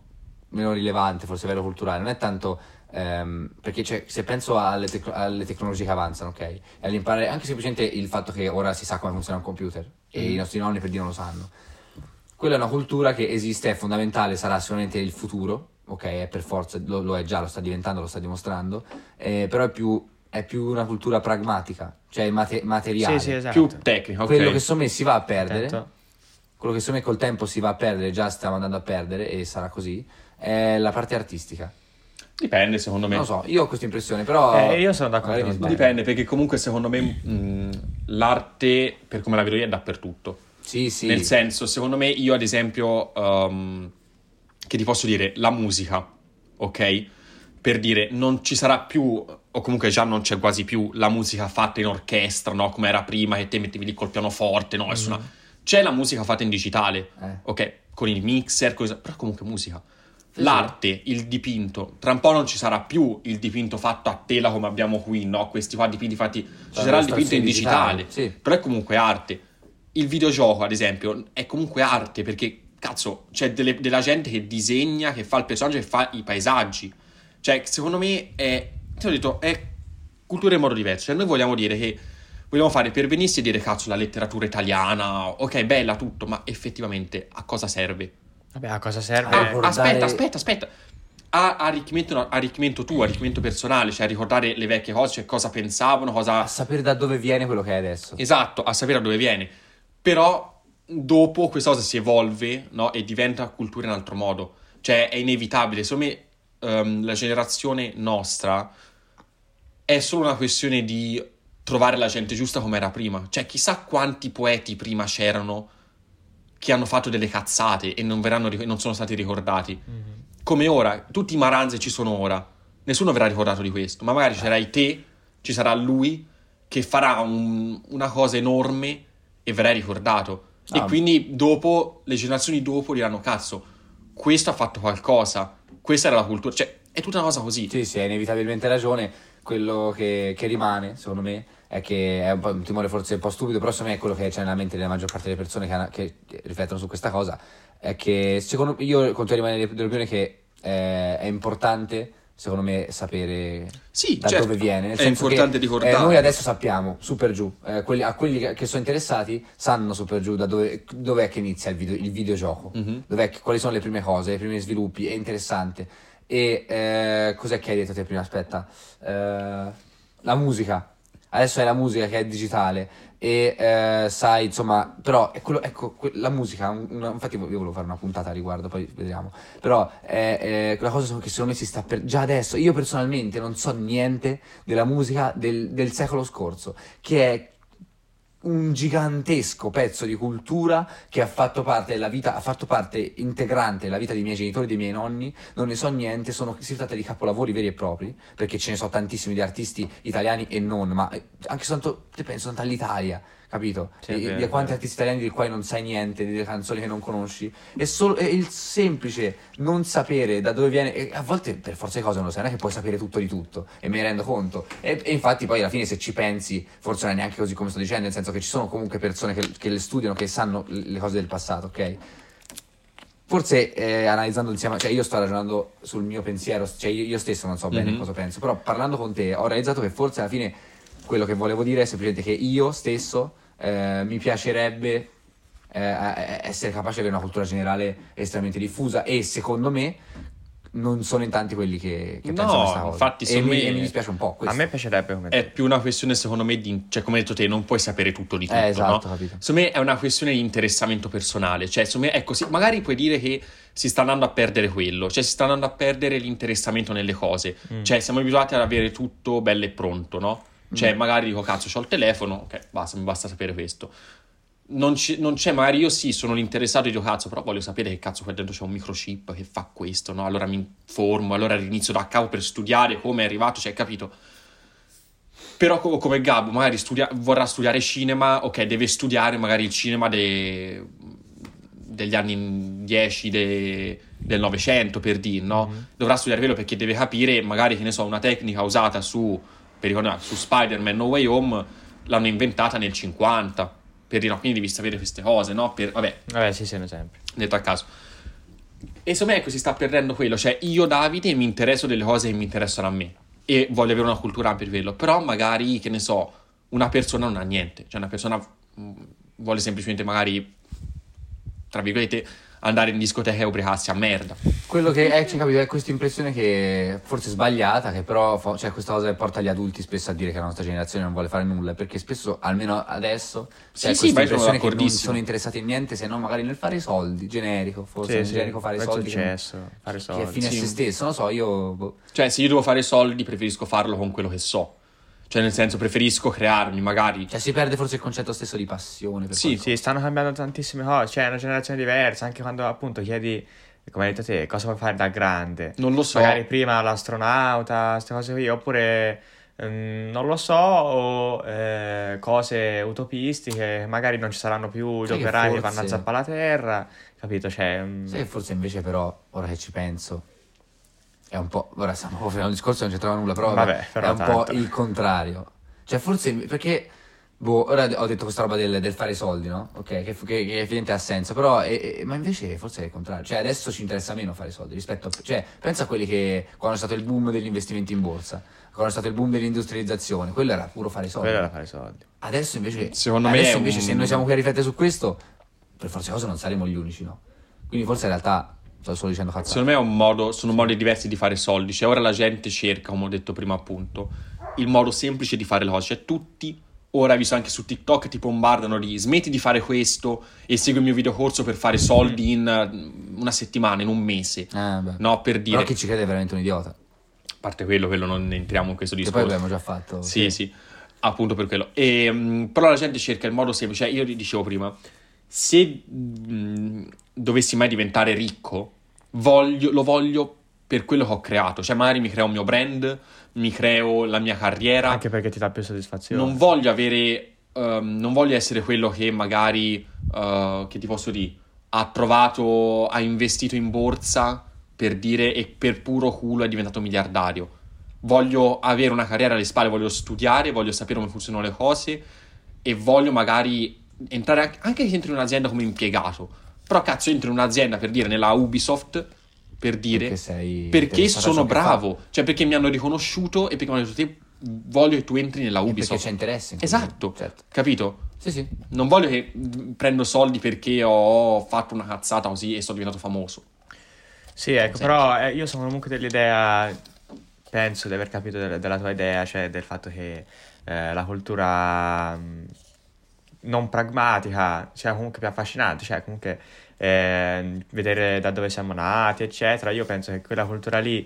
meno rilevante, forse a livello culturale, non è tanto Ehm, perché cioè, se penso alle, tec- alle tecnologie che avanzano, ok? E all'imparare anche semplicemente il fatto che ora si sa come funziona un computer e i nostri nonni per dire non lo sanno. Quella è una cultura che esiste, è fondamentale, sarà sicuramente il futuro, ok? È per forza, lo, lo è già, lo sta diventando, lo sta dimostrando, eh, però è più, è più una cultura pragmatica, cioè mate- materiale. Sì, sì, esatto. Più tecnica, ok. Quello che secondo me si va a perdere, Attento. quello che secondo me col tempo si va a perdere, già stiamo andando a perdere e sarà così, è la parte artistica. Dipende, secondo me. Non lo so, io ho questa impressione, però... Eh, io sono d'accordo magari mi con te. Dipende, perché comunque secondo me mh, l'arte, per come la vedo io, è dappertutto. Sì, sì. Nel senso, secondo me, io ad esempio, um, che ti posso dire, la musica, ok? Per dire, non ci sarà più, o comunque già non c'è quasi più, la musica fatta in orchestra, no? Come era prima, che te mettevi lì col pianoforte, no? Suona- C'è la musica fatta in digitale, Eh. ok? Con il mixer, cosa- però comunque musica. L'arte, il dipinto, tra un po' non ci sarà più il dipinto fatto a tela come abbiamo qui, no? Questi qua dipinti fatti, ci sarà il dipinto in digitale, digitali, sì. però è comunque arte. Il videogioco, ad esempio, è comunque arte perché, cazzo, c'è delle- della gente che disegna, che fa il personaggio, che fa i paesaggi. Cioè, secondo me è, ti ho detto, è cultura in modo diverso. Cioè, noi vogliamo dire che vogliamo fare per venirsi e dire, cazzo, la letteratura italiana, ok, bella tutto, ma effettivamente a cosa serve? Vabbè, a cosa serve? Ah, ricordare- aspetta, aspetta, aspetta. A arricchimento, arricchimento tuo, arricchimento personale, cioè a ricordare le vecchie cose, cioè cosa pensavano, cosa... A sapere da dove viene quello che è adesso. Esatto, a sapere da dove viene. Però dopo questa cosa si evolve, no? E diventa cultura in altro modo. Cioè è inevitabile. Secondo me ehm, la generazione nostra è solo una questione di trovare la gente giusta come era prima. Cioè chissà quanti poeti prima c'erano che hanno fatto delle cazzate e non, verranno, non sono stati ricordati. Come ora, tutti i Maranze ci sono ora. Nessuno verrà ricordato di questo, ma magari ci sarai te, ci sarà lui che farà un- una cosa enorme e verrai ricordato. Ah. E quindi dopo, le generazioni dopo diranno, cazzo, questo ha fatto qualcosa, questa era la cultura. Cioè, è tutta una cosa così. Sì, sì, hai inevitabilmente ragione. Quello che, che rimane, secondo me, è che è un, un timore forse un po' stupido, però secondo me è quello che c'è nella mente della maggior parte delle persone che, che- riflettono su questa cosa. È che secondo io continuo a rimanere dell'opinione che eh, è importante, secondo me, sapere Sì, da certo, dove viene. Nel è importante che, ricordare. eh, noi adesso sappiamo, su per giù, eh, quelli- a quelli che, sono interessati sanno su per giù da dove dov'è che inizia il, video- il videogioco, Mhm. dov'è che- quali sono le prime cose, i primi sviluppi, è interessante. E eh, cos'è che hai detto te prima? Aspetta, Eh, la musica. Adesso è la musica che è digitale e eh, sai, insomma, però è quello, ecco, que- la musica, un- una- infatti io volevo fare una puntata a riguardo, poi vedremo, però è, è quella cosa che secondo me si sta per... Già adesso, io personalmente non so niente della musica del, del secolo scorso, che è un gigantesco pezzo di cultura che ha fatto parte della vita, ha fatto parte integrante della vita dei miei genitori dei miei nonni. Non ne so niente, sono, si tratta di capolavori veri e propri, perché ce ne so tantissimi di artisti italiani e non, ma eh, anche soltanto, penso soltanto all'Italia, capito? Sì, è di, di è quanti artisti italiani dei quali non sai niente, delle canzoni che non conosci. E solo, è il semplice non sapere da dove viene, e a volte per forza di cose non lo sai, non è che puoi sapere tutto di tutto, e me ne rendo conto. E, e infatti poi alla fine se ci pensi, forse non è neanche così come sto dicendo, nel senso che ci sono comunque persone che, che le studiano, che sanno le cose del passato, ok? Forse eh, analizzando insieme, cioè io sto ragionando sul mio pensiero, cioè io, io stesso non so bene Mhm. cosa penso, però parlando con te ho realizzato che forse alla fine quello che volevo dire è semplicemente che io stesso eh, mi piacerebbe eh, eh, essere capace di avere una cultura generale estremamente diffusa e secondo me non sono in tanti quelli che, che No, pensano questa cosa. infatti, e, secondo mi, me- e mi dispiace un po' A questo. me piacerebbe come È più una questione, secondo me, di... Cioè, come hai detto te, non puoi sapere tutto di tutto, Eh, esatto, no? capito. Secondo me è una questione di interessamento personale. Cioè, secondo me è così. Magari puoi dire che si sta andando a perdere quello. Cioè, si sta andando a perdere l'interessamento nelle cose. Mm. Cioè, siamo abituati ad avere tutto bello e pronto, no? Cioè, Mm. magari dico, cazzo, c'ho il telefono, ok, basta, mi basta sapere questo. Non, ci- non c'è, magari io sì, sono l'interessato dico, cazzo, però voglio sapere che cazzo qua dentro c'è un microchip che fa questo, no? Allora mi informo, allora rinizio da capo per studiare come è arrivato, cioè, capito? Però co- come Gabbo magari studia- vorrà studiare cinema, ok, deve studiare magari il cinema de- degli anni 10 de- del Novecento, per dire, no? Mhm. Dovrà studiare quello perché deve capire, magari, che ne so, una tecnica usata su, per ricordare, su Spider-Man No Way Home l'hanno inventata nel 50, per dire, no, quindi devi sapere queste cose, no? Per, vabbè, Vabbè, sì, sì, un esempio. detto a caso. E secondo me ecco, si sta perdendo quello, cioè io Davide mi interesso delle cose che mi interessano a me e voglio avere una cultura per quello, però magari, che ne so, una persona non ha niente, cioè una persona mh, vuole semplicemente magari, tra virgolette, andare in discoteca e ubriacarsi a merda. Quello che è, cioè, capito, è questa impressione che forse è sbagliata, che però fa- cioè, questa cosa che porta gli adulti spesso a dire che la nostra generazione non vuole fare nulla, perché spesso, almeno adesso, Sì, c'è sì, questa sono impressione che non sono interessati in niente se non magari nel fare i soldi, generico, forse, Sì, sì, generico fare i soldi. che- successo, fare Che, è soldi. fine sì. a se stesso, non so, io... boh. Cioè, se io devo fare soldi, preferisco farlo con quello che so. Cioè, nel senso, preferisco crearmi magari. Cioè si perde forse il concetto stesso di passione. Per Sì, qualcosa. Sì, stanno cambiando tantissime cose, cioè è una generazione diversa, anche quando appunto chiedi, come hai detto te, cosa vuoi fare da grande. Non lo so. Magari prima l'astronauta, queste cose qui, oppure ehm, non lo so, o eh, cose utopistiche, magari non ci saranno più gli Sai che operai che forse- vanno a zappare la terra, capito? Cioè, mm, Sai che forse invece però, ora che ci penso, è un po'... Ora stiamo facendo un discorso che non c'entrava nulla, però, Vabbè, però è un tanto. po' il contrario. Cioè forse perché... Boh, ora ho detto questa roba del, del fare i soldi, no? Ok, che, che, che evidentemente ha senso, però... eh, eh, ma invece forse è il contrario. Cioè adesso ci interessa meno fare i soldi rispetto a... Cioè, pensa a quelli che... Quando è stato il boom degli investimenti in borsa, quando è stato il boom dell'industrializzazione, quello era puro fare i soldi. quello era fare soldi. Adesso invece, Secondo me adesso è invece un- se noi siamo qui a riflettere su questo, per forza di cose non saremo gli unici, no? Quindi forse in realtà sto solo dicendo cazzate. Secondo me è un modo, sono modi diversi di fare soldi. Cioè, ora la gente cerca, come ho detto prima, appunto, il modo semplice di fare le cose. Cioè, tutti, ora visto anche su TikTok, ti bombardano di smetti di fare questo e segui il mio videocorso per fare soldi in eh, una settimana, in un mese. Beh. No, per dire. Però chi ci crede è veramente un idiota. A parte quello, quello non entriamo in questo Che poi discorso. abbiamo già fatto. Sì, sì, appunto per quello. E, mh, però la gente cerca il modo semplice. Cioè, io dicevo prima, se mh, dovessi mai diventare ricco, voglio- lo voglio per quello che ho creato. Cioè, magari mi creo un mio brand, mi creo la mia carriera. Anche perché ti dà più soddisfazione. Non voglio avere. ehm, non voglio essere quello che magari. eh, che ti posso dire? Ha trovato. Ha investito in borsa per dire e per puro culo è diventato miliardario. Voglio avere una carriera alle spalle, voglio studiare, voglio sapere come funzionano le cose e voglio magari entrare anche, anche in un'azienda come impiegato. Però cazzo, entro in un'azienda per dire nella Ubisoft per dire Perché sei perché sono bravo, cioè perché mi hanno riconosciuto e perché mi hanno detto te voglio che tu entri nella fa. E perché Ubisoft. c'è interesse. in. Esatto, Certo. capito? Sì, sì. Non voglio che prendo soldi perché ho fatto una cazzata così e sono diventato famoso. Sì, ecco, però eh, io sono comunque dell'idea, penso di aver capito del- della tua idea, cioè del fatto che eh, la cultura mh, non pragmatica sia comunque più affascinante, cioè comunque eh, vedere da dove siamo nati, eccetera. Io penso che quella cultura lì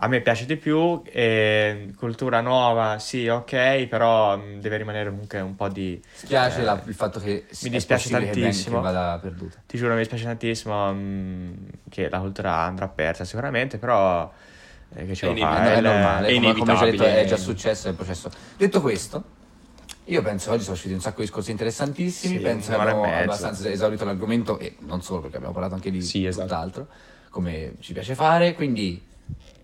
a me piace di più, e cultura nuova, sì, ok, però mh, deve rimanere comunque un po' di... Spiace eh, la- il fatto che mi dispiace tantissimo. che vada perduta. Ti giuro, mi dispiace tantissimo mh, che la cultura andrà persa sicuramente, però eh, che ce È fa? inevitabile. è normale, è come, come già detto, è già successo, il processo. Detto questo, io penso che oggi sono usciti un sacco di discorsi interessantissimi, Sì, penso che abbiamo abbastanza esaurito l'argomento e non solo perché abbiamo parlato anche di Sì, esatto. tutt'altro, come ci piace fare, quindi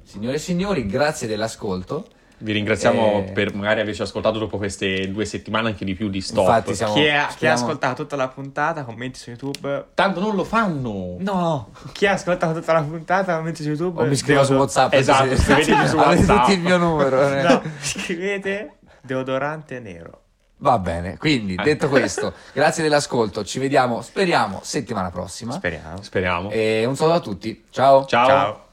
signore e signori, grazie dell'ascolto. Vi ringraziamo Eh. per magari averci ascoltato dopo queste due settimane anche di più di stop. Infatti siamo- Chi, ha, chi ha speriamo- ascoltato tutta la puntata, commenti su YouTube. Tanto non lo fanno. No! Chi ha ascoltato tutta la puntata, commenti su YouTube. O mi scrivo su Deodo- WhatsApp. Esatto, se- scrivetemi su Avete WhatsApp. tutti il mio numero. eh. No, scrivete deodorante nero. Va bene, quindi detto questo, grazie dell'ascolto, ci vediamo, speriamo, settimana prossima. Speriamo. Speriamo. E un saluto a tutti, ciao. Ciao. Ciao.